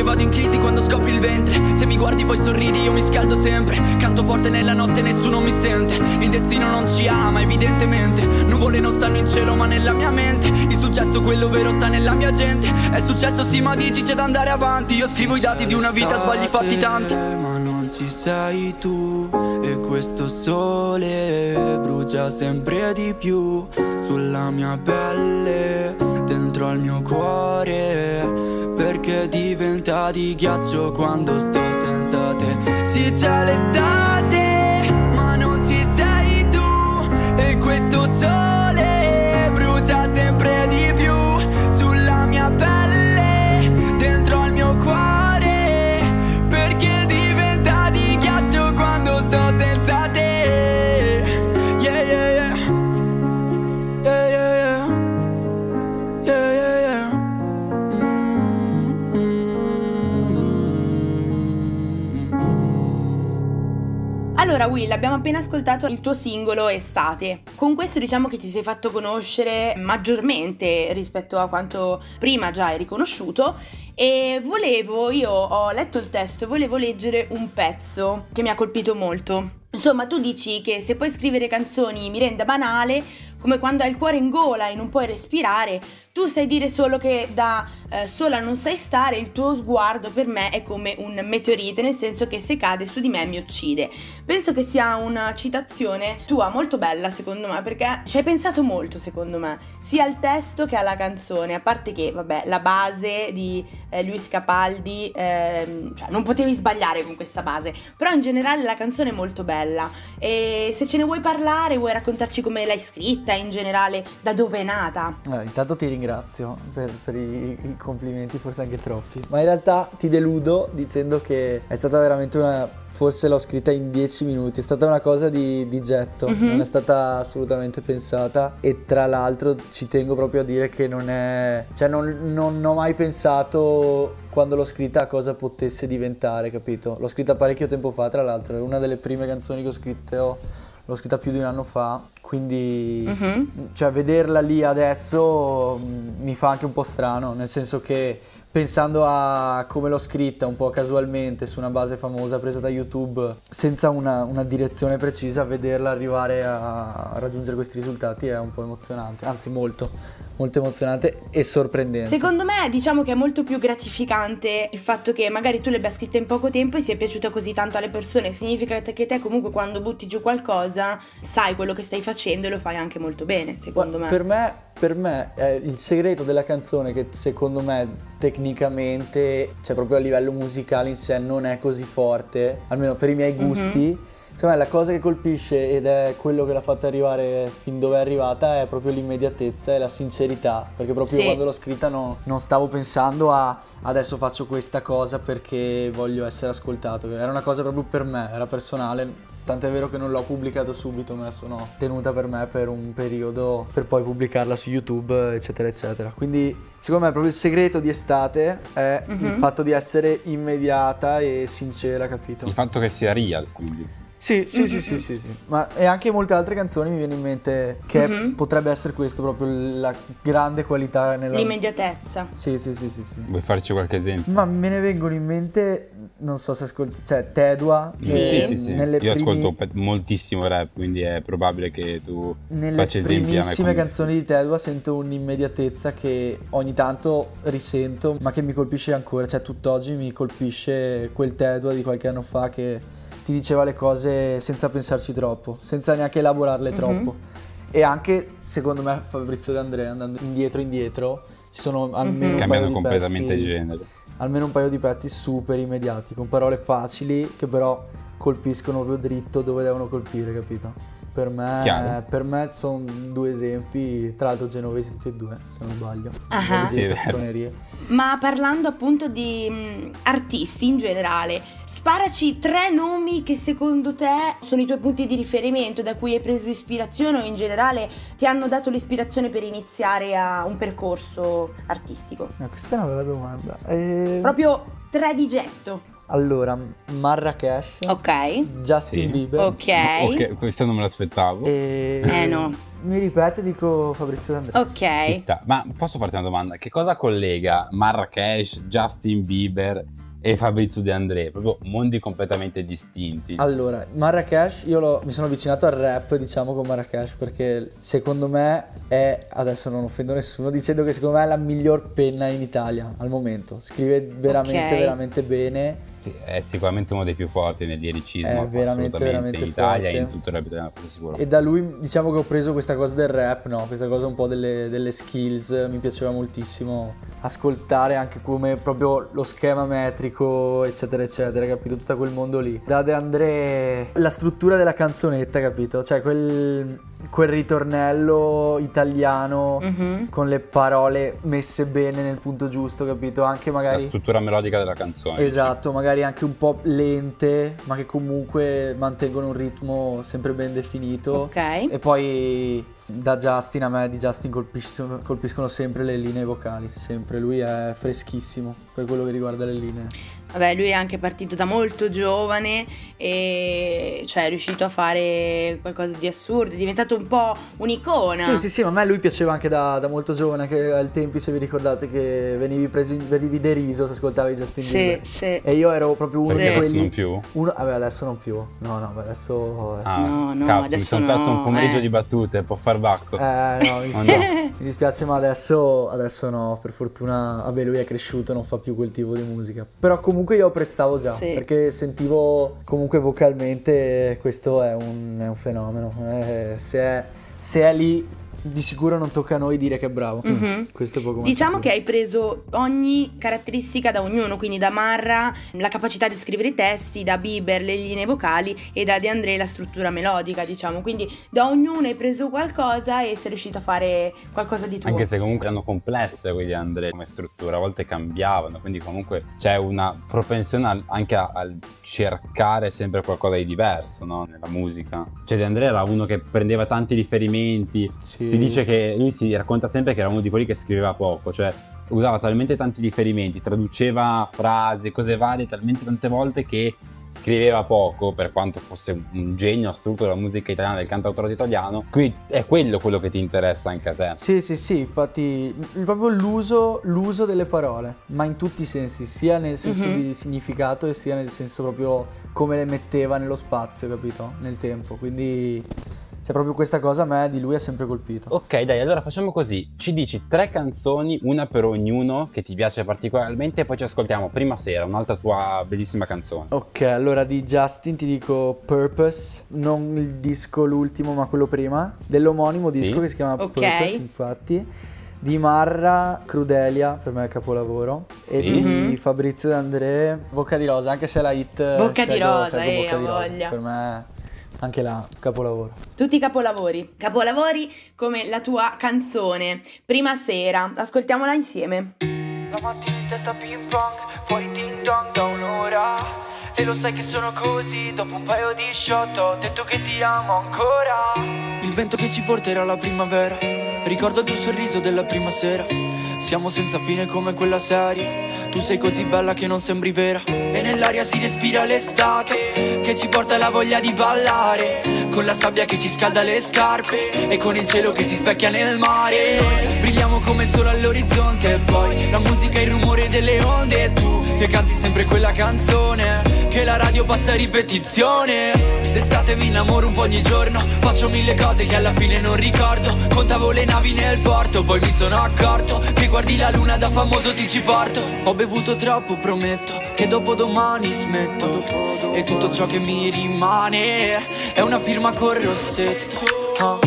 che vado in crisi quando scopri il ventre. Se mi guardi poi sorridi io mi scaldo sempre. Canto forte nella notte nessuno mi sente. Il destino non ci ama evidentemente. Nuvole non stanno in cielo ma nella mia mente. Il successo quello vero sta nella mia gente. È successo sì ma dici c'è da andare avanti. Io scrivo i dati di una vita sbagli fatti tanti. Ma non ci sei tu E questo sole brucia sempre di più Sulla mia pelle Dentro al mio cuore perché diventa di ghiaccio quando sto senza te. Sì c'è l'estate ma non ci sei tu E questo sole Will, abbiamo appena ascoltato il tuo singolo Estate. Con questo diciamo che ti sei fatto conoscere maggiormente rispetto a quanto prima già hai riconosciuto e volevo, io ho letto il testo e volevo leggere un pezzo che mi ha colpito molto. Insomma, tu dici che se puoi scrivere canzoni mi renda banale, come quando hai il cuore in gola e non puoi respirare, tu sai dire solo che da eh, sola non sai stare, il tuo sguardo per me è come un meteorite, nel senso che se cade su di me mi uccide. Penso che sia una citazione tua molto bella secondo me, perché ci hai pensato molto secondo me, sia al testo che alla canzone, a parte che, vabbè, la base di eh, Luis Capaldi, ehm, cioè non potevi sbagliare con questa base, però in generale la canzone è molto bella e se ce ne vuoi parlare, vuoi raccontarci come l'hai scritta, in generale da dove è nata? Eh, intanto ti ringrazio per, per i, i complimenti, forse anche troppi. Ma in realtà ti deludo dicendo che è stata veramente una. Forse l'ho scritta in 10 minuti, è stata una cosa di, di getto, Mhm. non è stata assolutamente pensata e tra l'altro ci tengo proprio a dire che non è... cioè non, non ho mai pensato quando l'ho scritta a cosa potesse diventare, capito? L'ho scritta parecchio tempo fa, tra l'altro, è una delle prime canzoni che ho scritto, l'ho scritta più di un anno fa, quindi Mhm. cioè vederla lì adesso mm, mi fa anche un po' strano, nel senso che pensando a come l'ho scritta un po' casualmente su una base famosa presa da YouTube, senza una, una direzione precisa, vederla arrivare a, a raggiungere questi risultati è un po' emozionante, anzi molto, molto emozionante e sorprendente. Secondo me diciamo che è molto più gratificante il fatto che magari tu l'abbia scritta in poco tempo e sia piaciuta così tanto alle persone, significa che te comunque quando butti giù qualcosa sai quello che stai facendo e lo fai anche molto bene, secondo me. Per me, per me è il segreto della canzone che secondo me tecnicamente, cioè proprio a livello musicale in sé non è così forte, almeno per i miei Mhm. gusti. Secondo me la cosa che colpisce ed è quello che l'ha fatta arrivare fin dove è arrivata è proprio l'immediatezza e la sincerità, perché proprio Sì. quando l'ho scritta no- non stavo pensando a adesso faccio questa cosa perché voglio essere ascoltato, era una cosa proprio per me, era personale, tant'è vero che non l'ho pubblicata subito, me la sono tenuta per me per un periodo per poi pubblicarla su YouTube, eccetera, eccetera. Quindi secondo me proprio il segreto di estate è il Mhm. fatto di essere immediata e sincera, capito? Il fatto che sia real, quindi. Sì, sì, sì, sì, sì, sì. Ma e anche molte altre canzoni mi viene in mente che Mhm. potrebbe essere questo proprio la grande qualità nella L'immediatezza. Sì, sì, sì, sì, sì. Vuoi farci qualche esempio? Ma me ne vengono in mente, non so se ascolti, cioè Tedua. Sì, sì, sì, sì. Nelle Io primi- ascolto moltissimo rap, quindi è probabile che tu Nelle faccia esempi a me. primissime come- canzoni di Tedua sento un'immediatezza che ogni tanto risento, ma che mi colpisce ancora. Cioè, tutt'oggi mi colpisce quel Tedua di qualche anno fa che ti diceva le cose senza pensarci troppo, senza neanche elaborarle Mhm. troppo. E anche, secondo me, Fabrizio De Andrea, andando indietro indietro, ci sono almeno un paio di completamente pezzi- genere. almeno un paio di pezzi super immediati, con parole facili che però colpiscono proprio dritto dove devono colpire, capito? Per me, me sono due esempi, tra l'altro genovesi tutti e due, se non sbaglio. Ah. Voglio Sì. Ma parlando appunto di mh, artisti in generale, sparaci tre nomi che secondo te sono i tuoi punti di riferimento, da cui hai preso ispirazione o in generale ti hanno dato l'ispirazione per iniziare a un percorso artistico. Eh, questa è una bella domanda. Eh, Proprio tre di getto. Allora, Marrakesh, Ok. Justin Sì. Bieber Ok. Ok, questo non me l'aspettavo. e... Eh no. mi ripete dico Fabrizio D'Andrea. Ci Ok. sta. Ma posso farti una domanda? Che cosa collega Marrakesh, Justin Bieber e Fabrizio De André? Proprio mondi completamente distinti. Allora, Marrakesh, io l'ho- mi sono avvicinato al rap, diciamo, con Marrakesh perché secondo me è, adesso non offendo nessuno, dicendo che secondo me è la miglior penna in Italia al momento. Scrive veramente, Ok. veramente bene. Sì, è sicuramente uno dei più forti nel liricismo. È veramente, assolutamente, veramente in Italia forte. e in tutto il rap italiano, questo sicuro. E da lui diciamo che ho preso questa cosa del rap, no? Questa cosa un po' delle, delle skills, mi piaceva moltissimo ascoltare anche come proprio lo schema metrico, eccetera, eccetera, capito? Tutto quel mondo lì. Da De André, la struttura della canzonetta, capito? Cioè quel, quel ritornello italiano Mhm. con le parole messe bene nel punto giusto, capito? Anche La magari... struttura melodica della canzone. Esatto, magari anche un po' lente, ma che comunque mantengono un ritmo sempre ben definito. Ok. E poi da Justin a me di Justin colpiscono, colpiscono sempre le linee vocali, sempre lui è freschissimo per quello che riguarda le linee. Vabbè, lui è anche partito da molto giovane e cioè è riuscito a fare qualcosa di assurdo, è diventato un po' un'icona. Sì, sì, sì, ma a me lui piaceva anche da, da molto giovane, anche ai tempi se vi ricordate che venivi, presi, venivi deriso se ascoltavi Justin Sì, Bieber. sì. E io ero proprio uno Perché di adesso quelli... non più? Uno, vabbè, adesso non più. No, no, adesso... eh. Ah, No, no, cazzo, mi adesso sono perso no, un pomeriggio eh. di battute, può far bacco. Eh, no, mi Oh, no. mi dispiace, ma adesso, adesso no, per fortuna, vabbè, lui è cresciuto, non fa più quel tipo di musica. Però comunque io apprezzavo già, Sì. perché sentivo comunque vocalmente questo è un, è un fenomeno. Eh, se, è, se è lì, di sicuro non tocca a noi dire che è bravo. Mhm. Questo è poco Diciamo che hai preso ogni caratteristica da ognuno, quindi da Marra la capacità di scrivere i testi, da Bieber le linee vocali e da De André la struttura melodica, diciamo. Quindi da ognuno hai preso qualcosa e sei riuscito a fare qualcosa di tuo. Anche se comunque erano complesse quelli di Andrea come struttura, a volte cambiavano, quindi comunque c'è una propensione anche a- al cercare sempre qualcosa di diverso no? nella musica. Cioè De Andrea era uno che prendeva tanti riferimenti, Sì. Si dice che lui si racconta sempre che era uno di quelli che scriveva poco, cioè usava talmente tanti riferimenti, traduceva frasi, cose varie talmente tante volte che scriveva poco per quanto fosse un- genio assoluto della musica italiana, del cantautore italiano. Quindi è quello quello che ti interessa anche a te. Sì, sì, sì, infatti proprio l'uso, l'uso delle parole, ma in tutti i sensi, sia nel senso Mhm. di significato e sia nel senso proprio come le metteva nello spazio, capito? Nel tempo, quindi c'è proprio questa cosa a me di lui ha sempre colpito. Ok, dai, allora facciamo così. Ci dici tre canzoni, una per ognuno che ti piace particolarmente, e poi ci ascoltiamo prima sera un'altra tua bellissima canzone. Ok, allora di Justin ti dico Purpose, non il disco l'ultimo ma quello prima, dell'omonimo disco Sì. che si chiama Ok. Purpose infatti. Di Marra, Crudelia, per me è capolavoro. E Sì. di Mhm. Fabrizio D'André, Bocca di Rosa, anche se la hit... Bocca di scelgo- Rosa, scelgo eh, Bocca ha di Rosa, voglia. Per me anche là, capolavoro. Tutti i capolavori. Capolavori come la tua canzone. Prima sera. Ascoltiamola insieme. La mattina in testa ping pong, fuori ding dong da un'ora E lo sai che sono così, dopo un paio di shot ho detto che ti amo ancora Il vento che ci porterà alla primavera Ricordo il tuo sorriso della prima sera Siamo senza fine come quella serie Tu sei così bella che non sembri vera nell'aria si respira l'estate Che ci porta la voglia di ballare Con la sabbia che ci scalda le scarpe E con il cielo che si specchia nel mare. Brilliamo come solo all'orizzonte poi la musica e il rumore delle onde E tu che canti sempre quella canzone Che la radio passa ripetizione. D'estate mi innamoro un po' ogni giorno Faccio mille cose che alla fine non ricordo. Contavo le navi nel porto Poi mi sono accorto Che guardi la luna da famoso ti ci porto. Ho bevuto troppo prometto Che dopo domani smetto. E tutto ciò che mi rimane È una firma col rossetto. Ah.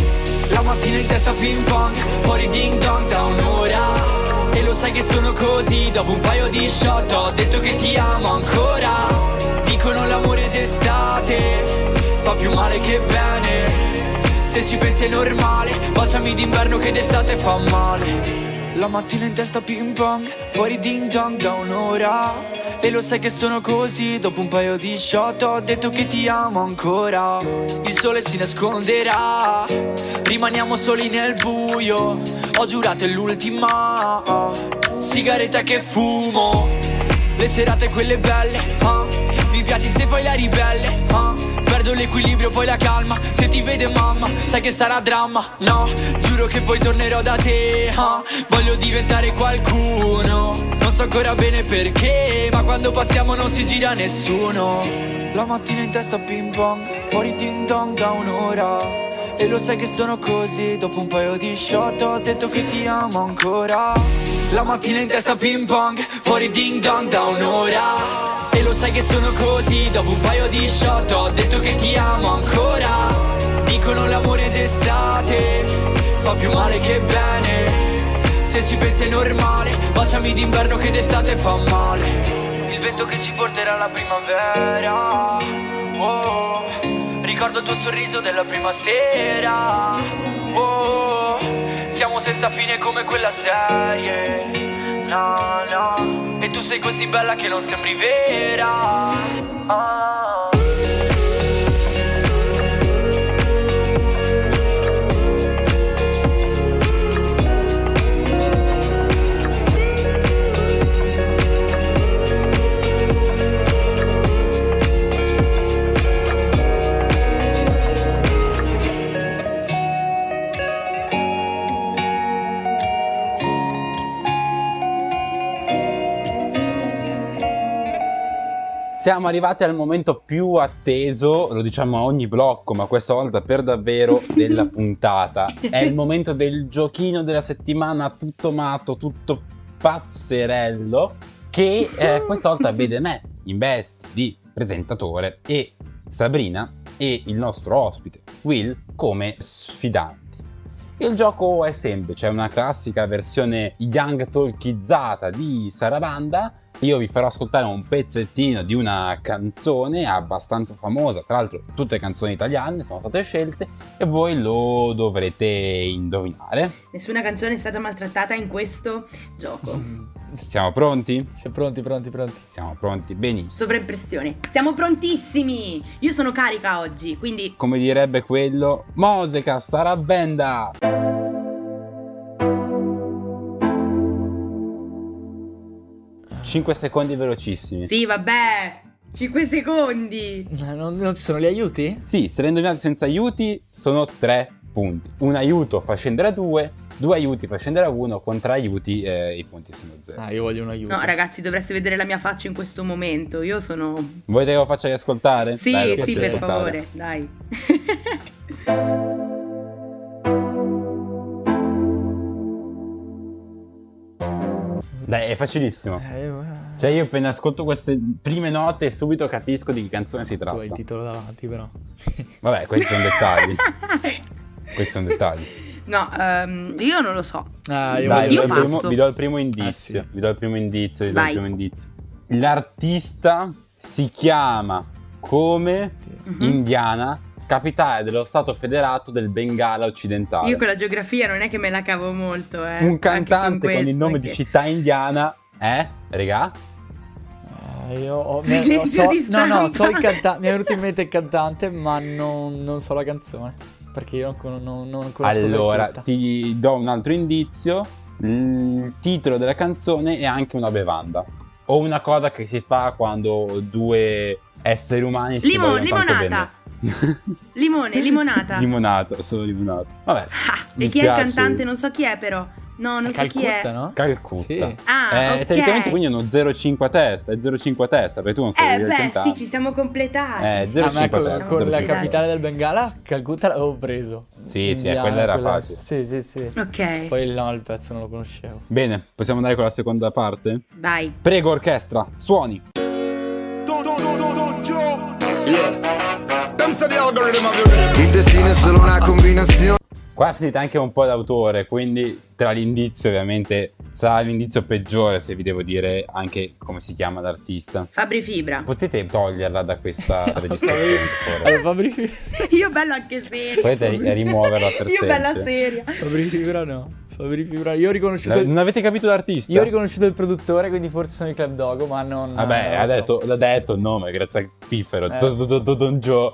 La mattina in testa ping pong Fuori ding dong da un'ora. E lo sai che sono così, dopo un paio di shot ho detto che ti amo ancora Dicono l'amore d'estate, fa più male che bene. Se ci pensi è normale, baciami d'inverno che d'estate fa male. La mattina in testa ping pong, fuori ding dong da un'ora. E lo sai che sono così, dopo un paio di shot ho detto che ti amo ancora. Il sole si nasconderà, rimaniamo soli nel buio. Ho giurato è l'ultima, sigaretta che fumo. Le serate quelle belle, ah. Mi piaci se fai la ribelle ah. Perdo l'equilibrio, poi la calma. Se ti vede mamma, sai che sarà dramma No, giuro che poi tornerò da te ah, Voglio diventare qualcuno. Non so ancora bene perché Ma quando passiamo non si gira nessuno. La mattina in testa ping pong Fuori ding dong da un'ora e lo sai che sono così Dopo un paio di shot ho detto che ti amo ancora. La mattina in testa ping pong Fuori ding dong da un'ora. E lo sai che sono così Dopo un paio di shot ho detto che ti amo ancora. Dicono l'amore d'estate Fa più male che bene. Se ci pensi è normale Baciami d'inverno che d'estate fa male. Il vento che ci porterà alla primavera oh. Ricordo il tuo sorriso della prima sera. Oh, Siamo senza fine come quella serie. No, no. E tu sei così bella che non sembri vera. Ah. Siamo arrivati al momento più atteso, lo diciamo a ogni blocco, ma questa volta per davvero della puntata. È il momento del giochino della settimana, tutto matto, tutto pazzerello, che eh, questa volta vede me in veste di presentatore e Sabrina e il nostro ospite Will come sfidanti. Il gioco è semplice, è una classica versione young talkizzata di Sarabanda io vi farò ascoltare un pezzettino di una canzone abbastanza famosa, tra l'altro tutte canzoni italiane sono state scelte e voi lo dovrete indovinare. Nessuna canzone è stata maltrattata in questo gioco. Siamo pronti? Siamo pronti, pronti, pronti. Siamo pronti, benissimo. Sovraimpressione. Siamo prontissimi! Io sono carica oggi, quindi... Come direbbe quello, Moseca sarà benda! 5 secondi velocissimi. Sì, vabbè. 5 secondi. Non, non ci sono gli aiuti? Sì, se le indovinate senza aiuti sono 3 punti. Un aiuto fa scendere a 2, due aiuti fa scendere a 1, con tre aiuti eh, i punti sono 0. Ah, io voglio un aiuto. No, ragazzi, dovreste vedere la mia faccia in questo momento. Io sono... Vuoi che lo faccia riascoltare? Sì, Dai, sì, per ascoltare. favore, dai. Dai, è facilissimo. Eh, Cioè, io appena ascolto queste prime note subito capisco di che canzone si tu hai il tratta. titolo davanti, però. Vabbè, questi sono dettagli. questi sono dettagli. No, ehm, io non lo so. Ah, io Dai, vi voglio do, Io il primo, vi do il primo indizio. Ah, sì. Vi do il primo indizio. Vi do il Vai. primo indizio. L'artista si chiama come Mhm. Indiana, capitale dello stato federato del Bengala occidentale. Io con la geografia non è che me la cavo molto, eh. Un cantante con, questo, il nome perché- di città indiana è, regà? Eh, io ho, Silenzio ho- so, no, no, so il cantante. Mi è venuto in mente il cantante, ma non, non so la canzone. Perché io non, con- non, non conosco Allora, ti do un altro indizio. Il titolo della canzone è anche una bevanda. O una cosa che si fa quando due esseri umani si Limo- vogliono tanto limonata. Limone, limonata. limonata, solo limonata. Vabbè, Ah, e chi è il cantante? Non so chi è però. No, non so chi è. Calcutta, no? Calcutta. Sì. Ah, Eh, ok. Tecnicamente quindi è uno 0,5 a testa, è 0,5 a testa, perché tu non sei Eh il beh, cantante. sì, ci siamo completati. Eh, sì, zero Ah, con, testa, con la capitale del Bengala, Calcutta l'avevo preso. Sì, sì, Indiana, quella era quella- facile. Sì, sì, sì. Ok, Poi il, no, il pezzo non lo conoscevo. Bene, possiamo andare con la seconda parte? vai. Prego orchestra, suoni. Il destino è solo una combinazione. Qua sentite anche un po' d'autore, quindi tra l'indizio ovviamente sarà l'indizio peggiore se vi devo dire anche come si chiama l'artista. Fabri Fibra. Potete toglierla da questa registrazione? Allora, Fabri, Io bello anche serio. Potete ri- rimuoverla per Io bella sempre. seria. Fabri Fibra no. Fabri Fibra. Io ho riconosciuto, il, Non avete capito l'artista? io ho riconosciuto il produttore, quindi forse sono i Club Dogo, ma non. Vabbè, non ha so. detto, l'ha detto il nome, grazie a Piffero. Eh. Do- do- do- Don Joe.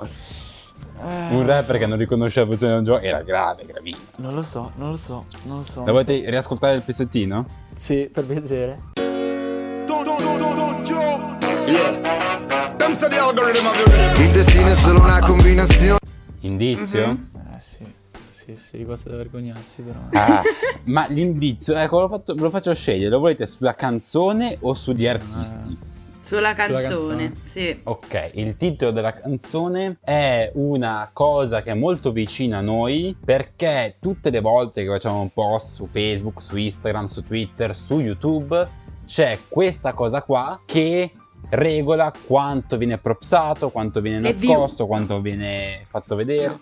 Eh, Un rapper so. che non riconosce la posizione di Don Joe era grave, gravissimo. Non lo so, non lo so, non lo so. La volete riascoltare il pezzettino? Sì, per piacere. Il destino è solo una combinazione. Indizio? Mhm. Eh sì, sì, sì, cosa da vergognarsi però. Ah, ma l'indizio, ecco, ve lo, fatto- lo faccio scegliere, lo volete sulla canzone o sugli artisti? Sulla canzone, canzone. sì. Ok, il titolo della canzone è una cosa che è molto vicina a noi perché tutte le volte che facciamo un post su Facebook, su Instagram, su Twitter, su YouTube, c'è questa cosa qua che regola quanto viene propsato, quanto viene nascosto, quanto viene fatto vedere.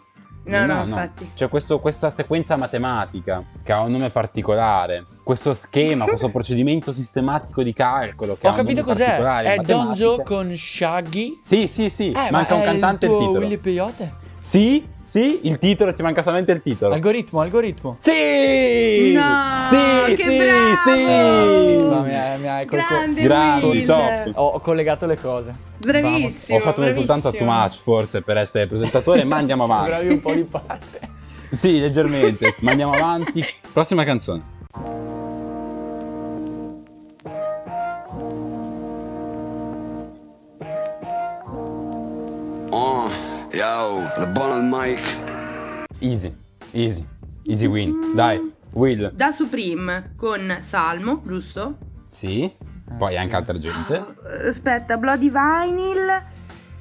No, no, infatti. C'è questo- questa sequenza matematica che ha un nome particolare, questo schema, questo procedimento sistematico di calcolo che Ho ha un capito nome cos'è. È. Donjo con Shaggy. Sì, sì, sì, Eh, manca ma un è cantante il tuo il titolo. Willy Peyote? Sì, sì, il titolo, ti manca solamente il titolo. Algoritmo, algoritmo. Sì! No, sì, che sì, bravo! sì. Ma mi hai, mi hai col- Grande Will. top. Ho, ho collegato le cose. Bravissimo. Ho fatto un risultato too much forse per essere presentatore, ma andiamo avanti. Bravi un po' di parte. Sì, leggermente. Ma andiamo avanti. Prossima canzone. Yo, la buona al mic. Easy, easy, easy win. Dai, Will. Da Supreme con Salmo, giusto? Sì. Poi anche altra gente. Aspetta, Bloody Vinyl.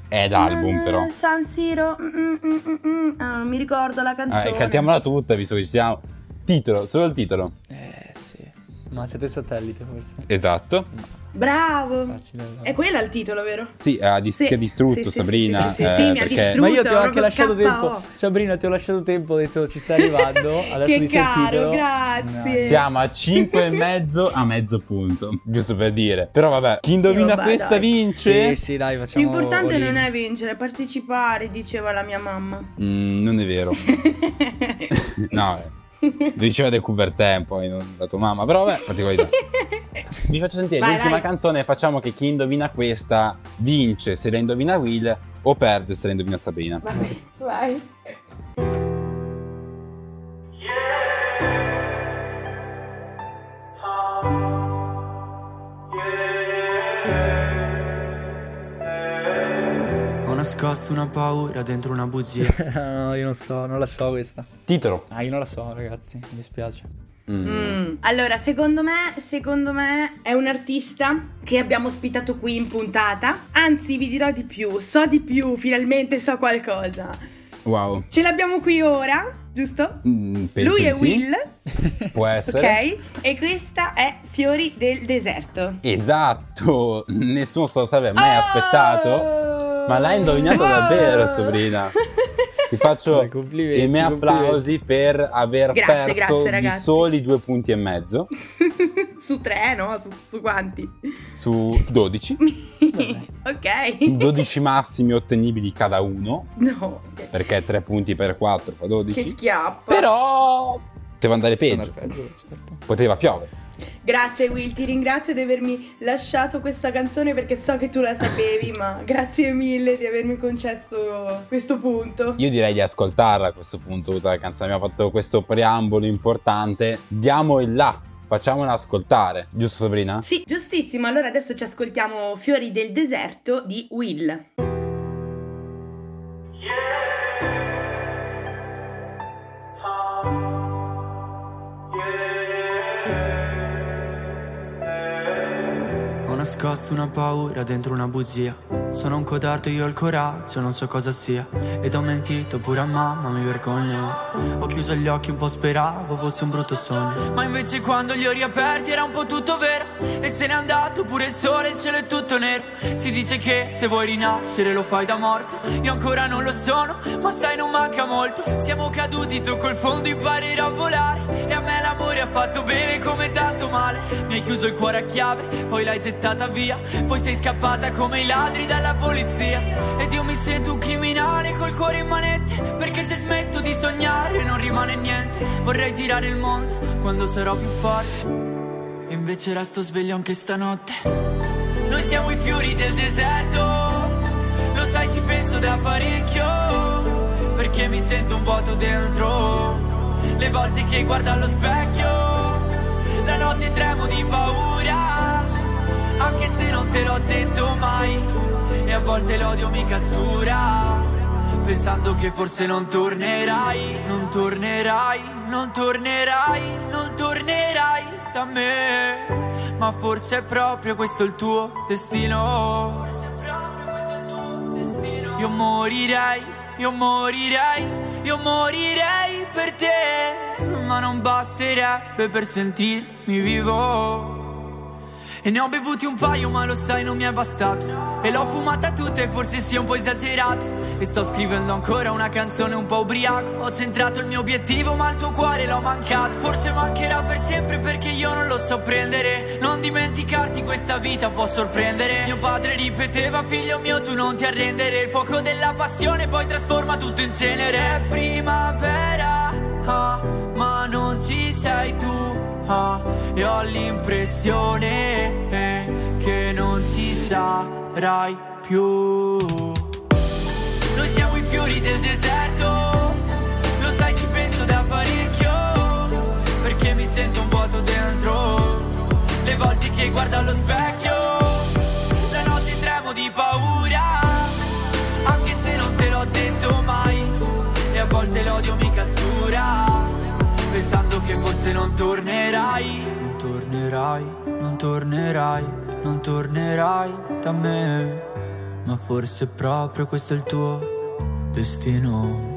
È l'album eh, però. San Siro. mm, mm, mm, mm, mm. Ah, non mi ricordo la canzone. Eh, cantiamola tutta visto che ci siamo. Titolo, solo il titolo. Eh. Ma siete satellite forse? Esatto. Bravo. Facile. È quella il titolo, vero? Sì, ha dis- Sì, ti ha distrutto sì, Sabrina. sì, sì, sì, sì, eh, mi ha perché... distrutto. Ma io ti ho anche lasciato KO. tempo. Sabrina, ti ho lasciato tempo, ho detto ci sta arrivando. Adesso Che caro, titolo. grazie. Siamo a 5 e mezzo a mezzo punto, giusto per dire. Però vabbè, chi indovina vabbè, questa dai. vince. Sì, sì, dai, facciamo L'importante all in. non è vincere, è partecipare, diceva la mia mamma. Mm, non è vero. no, eh. Lo diceva De Coubertin poi, non la tua mamma. Però vabbè, particolarità. Vi faccio sentire Vai, l'ultima vai. canzone e facciamo che chi indovina questa vince se la indovina Will o perde se la indovina Sabrina. Vai, vai. Ho nascosto una paura dentro una bugia. no, io non so, non la so questa. Titolo. Ah, io non la so, ragazzi, mi dispiace. Mm. Allora, secondo me, secondo me è un artista che abbiamo ospitato qui in puntata. Anzi, vi dirò di più, so di più, finalmente so qualcosa. Wow. Ce l'abbiamo qui ora, giusto? Mm, Lui è sì. Will, Può essere. ok? E questa è Fiori del deserto. Esatto, nessuno se lo sarebbe mai aspettato. Ma l'hai indovinato davvero, Sabrina. Ti faccio i miei applausi per aver Grazie, perso grazie, di soli due punti e mezzo Su tre, no? Su, su quanti? su 12. ok. 12 massimi ottenibili cada uno, No, perché 3 punti per 4 fa 12. che schiappa. Però poteva andare peggio, Peggio, certo. poteva piovere. Grazie Will, ti ringrazio di avermi lasciato questa canzone perché so che tu la sapevi, ma grazie mille di avermi concesso questo punto. Io direi di ascoltarla a questo punto tutta la canzone. Abbiamo fatto questo preambolo importante. Diamo il là, facciamola ascoltare. Giusto Sabrina? Sì, giustissimo. Allora adesso ci ascoltiamo Fiori del deserto di Will. Nascosto una paura dentro una bugia. Sono un codardo, io ho il coraggio, non so cosa sia. Ed ho mentito pure a mamma, mi vergogno. Ho chiuso gli occhi, un po' speravo fosse un brutto sogno. Ma invece quando li ho riaperti era un po' tutto vero. E se n'è andato pure il sole, il cielo è tutto nero. Si dice che se vuoi rinascere lo fai da morto. Io ancora non lo sono, ma sai non manca molto. Siamo caduti, tocco il fondo, imparerò a volare. E a me l'amore ha fatto bene come tanto male. Mi hai chiuso il cuore a chiave, poi l'hai gettata via. Poi sei scappata come i ladri dalla polizia. Ed io mi sento un criminale col cuore in manette. Perché se smetto di sognare non rimane niente. Vorrei girare il mondo quando sarò più forte. E invece resto sveglio anche stanotte. Noi siamo i fiori del deserto. Lo sai, ci penso da parecchio. Perché mi sento un vuoto dentro. Le volte che guardo allo specchio, la notte tremo di paura. Anche se non te l'ho detto mai. E a volte l'odio mi cattura. Pensando che forse non tornerai, non tornerai, non tornerai, non tornerai da me. Ma forse è proprio questo il tuo destino. Forse è proprio questo il tuo destino. Io morirei, io morirei, io morirei per te. Ma non basterebbe per sentirmi vivo. E ne ho bevuti un paio ma lo sai non mi è bastato. E l'ho fumata tutta e forse sia un po' esagerato. E sto scrivendo ancora una canzone un po' ubriaco. Ho centrato il mio obiettivo ma il tuo cuore l'ho mancato. Forse mancherà per sempre perché io non lo so prendere. Non dimenticarti questa vita può sorprendere. Mio padre ripeteva figlio mio tu non ti arrendere. Il fuoco della passione poi trasforma tutto in cenere. È primavera ah, ma non ci sei tu ah, e ho l'impressione eh, che non ci sarai più. Noi siamo i fiori del deserto, lo sai ci penso da parecchio, perché mi sento un vuoto dentro, le volte che guardo allo specchio, la notte tremo di paura, anche se non te l'ho detto mai, e a volte l'odio mi pensando che forse non tornerai. Non tornerai, non tornerai, non tornerai da me. Ma forse proprio questo è il tuo destino.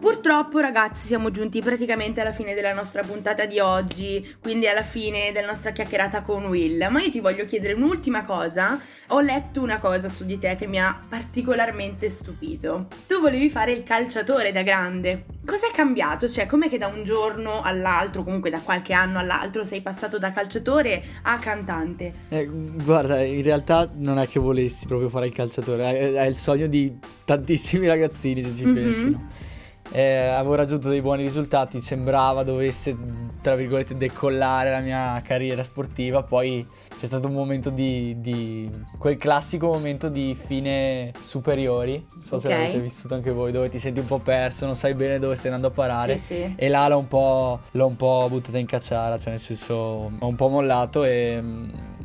Purtroppo ragazzi siamo giunti praticamente alla fine della nostra puntata di oggi, quindi alla fine della nostra chiacchierata con Will. Ma io ti voglio chiedere un'ultima cosa. Ho letto una cosa su di te che mi ha particolarmente stupito. Tu volevi fare il calciatore da grande. Cos'è cambiato? Cioè, com'è che da un giorno all'altro, comunque da qualche anno all'altro, sei passato da calciatore a cantante? Eh, guarda, in realtà non è che volessi proprio fare il calciatore, è, è il sogno di tantissimi ragazzini se ci Mhm. pensi, no? Eh, avevo raggiunto dei buoni risultati, sembrava dovesse, tra virgolette, decollare la mia carriera sportiva, poi c'è stato un momento di, di- quel classico momento di fine superiori, non so se Ok. l'avete vissuto anche voi, dove ti senti un po' perso, non sai bene dove stai andando a parare Sì, sì. e là l'ho un po', l'ho un po' buttata in cacciara, cioè nel senso ho un po' mollato e,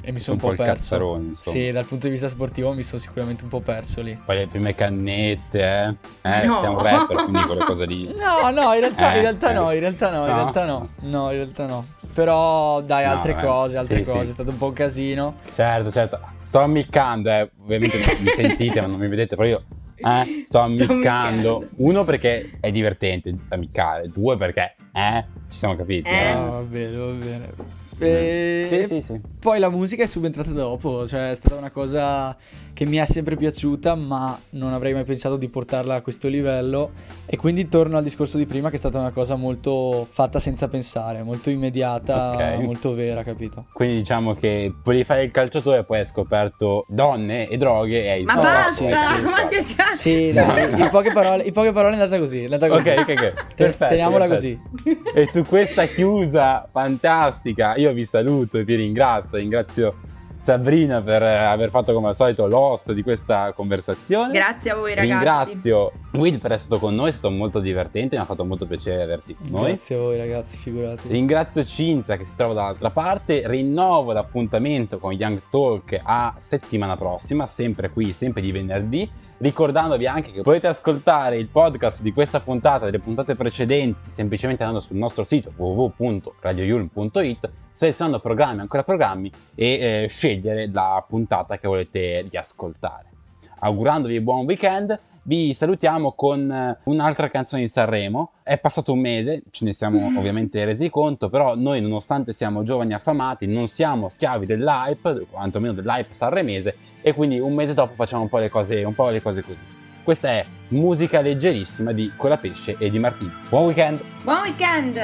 e mi sono un Un po' po' perso. Sì, dal punto di vista sportivo mi sono sicuramente un po' perso lì. Poi le prime cannette, eh? Eh, No. siamo rapper, quindi quelle cose lì. No, no, in realtà, Eh, in realtà eh. no, in realtà no, in No? realtà no. No, in realtà no. Però dai, No, altre eh, cose, altre sì, cose, sì. è stato un po' un casino. Certo, certo. Sto ammiccando, eh. Ovviamente mi sentite, ma non mi vedete, però io eh, sto ammiccando. ammiccando. Uno perché è divertente ammiccare, due perché eh, ci siamo capiti. Eh. eh. Ah, va bene, va bene. E Sì, sì, sì. Poi la musica è subentrata dopo, cioè è stata una cosa che mi è sempre piaciuta, ma non avrei mai pensato di portarla a questo livello. E quindi torno al discorso di prima, che è stata una cosa molto fatta senza pensare, molto immediata, Ok. molto vera, capito? Quindi diciamo che volevi fare il calciatore e poi hai scoperto donne e droghe e hai Ma basta! sì, ma che cazzo? Sì, dai, in poche parole, in poche parole è andata così. È andata così. Ok, ok, ok. Te- Perfetto, teniamola perfetto. così. E su questa chiusa fantastica, io vi saluto e vi ringrazio. Ringrazio Sabrina per eh, aver fatto come al solito l'host di questa conversazione. Grazie a voi ragazzi. Ringrazio Will per essere stato con noi, è stato molto divertente, mi ha fatto molto piacere averti con noi. Grazie a voi ragazzi, figurati. Ringrazio Cinzia che si trova dall'altra parte, rinnovo l'appuntamento con Young Talk a settimana prossima, sempre qui, sempre di venerdì, ricordandovi anche che potete ascoltare il podcast di questa puntata, delle puntate precedenti, semplicemente andando sul nostro sito www.radioyulm.it, selezionando programmi, ancora programmi e eh, scegliere la puntata che volete riascoltare. Augurandovi buon weekend, vi salutiamo con eh, un'altra canzone di Sanremo. È passato un mese, ce ne siamo ovviamente resi conto, però noi nonostante siamo giovani affamati, non siamo schiavi dell'hype, quantomeno dell'hype sanremese, e quindi un mese dopo facciamo un po' le cose, un po' le cose così. Questa è musica leggerissima di Colapesce e di Martini. Buon weekend! Buon weekend!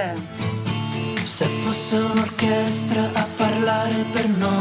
Se fosse un'orchestra a parlare per noi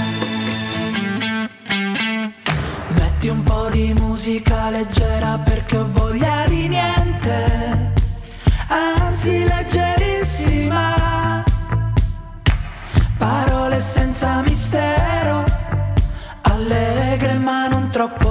Metti un po' di musica leggera perché ho voglia di niente. Anzi leggerissima. Parole senza mistero. Allegre ma non troppo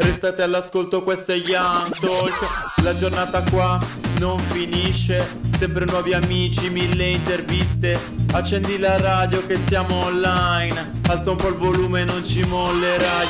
Restate all'ascolto, questo è Young Talk. La giornata qua non finisce. Sempre nuovi amici, mille interviste. Accendi la radio che siamo online. Alza un po' il volume, non ci mollerai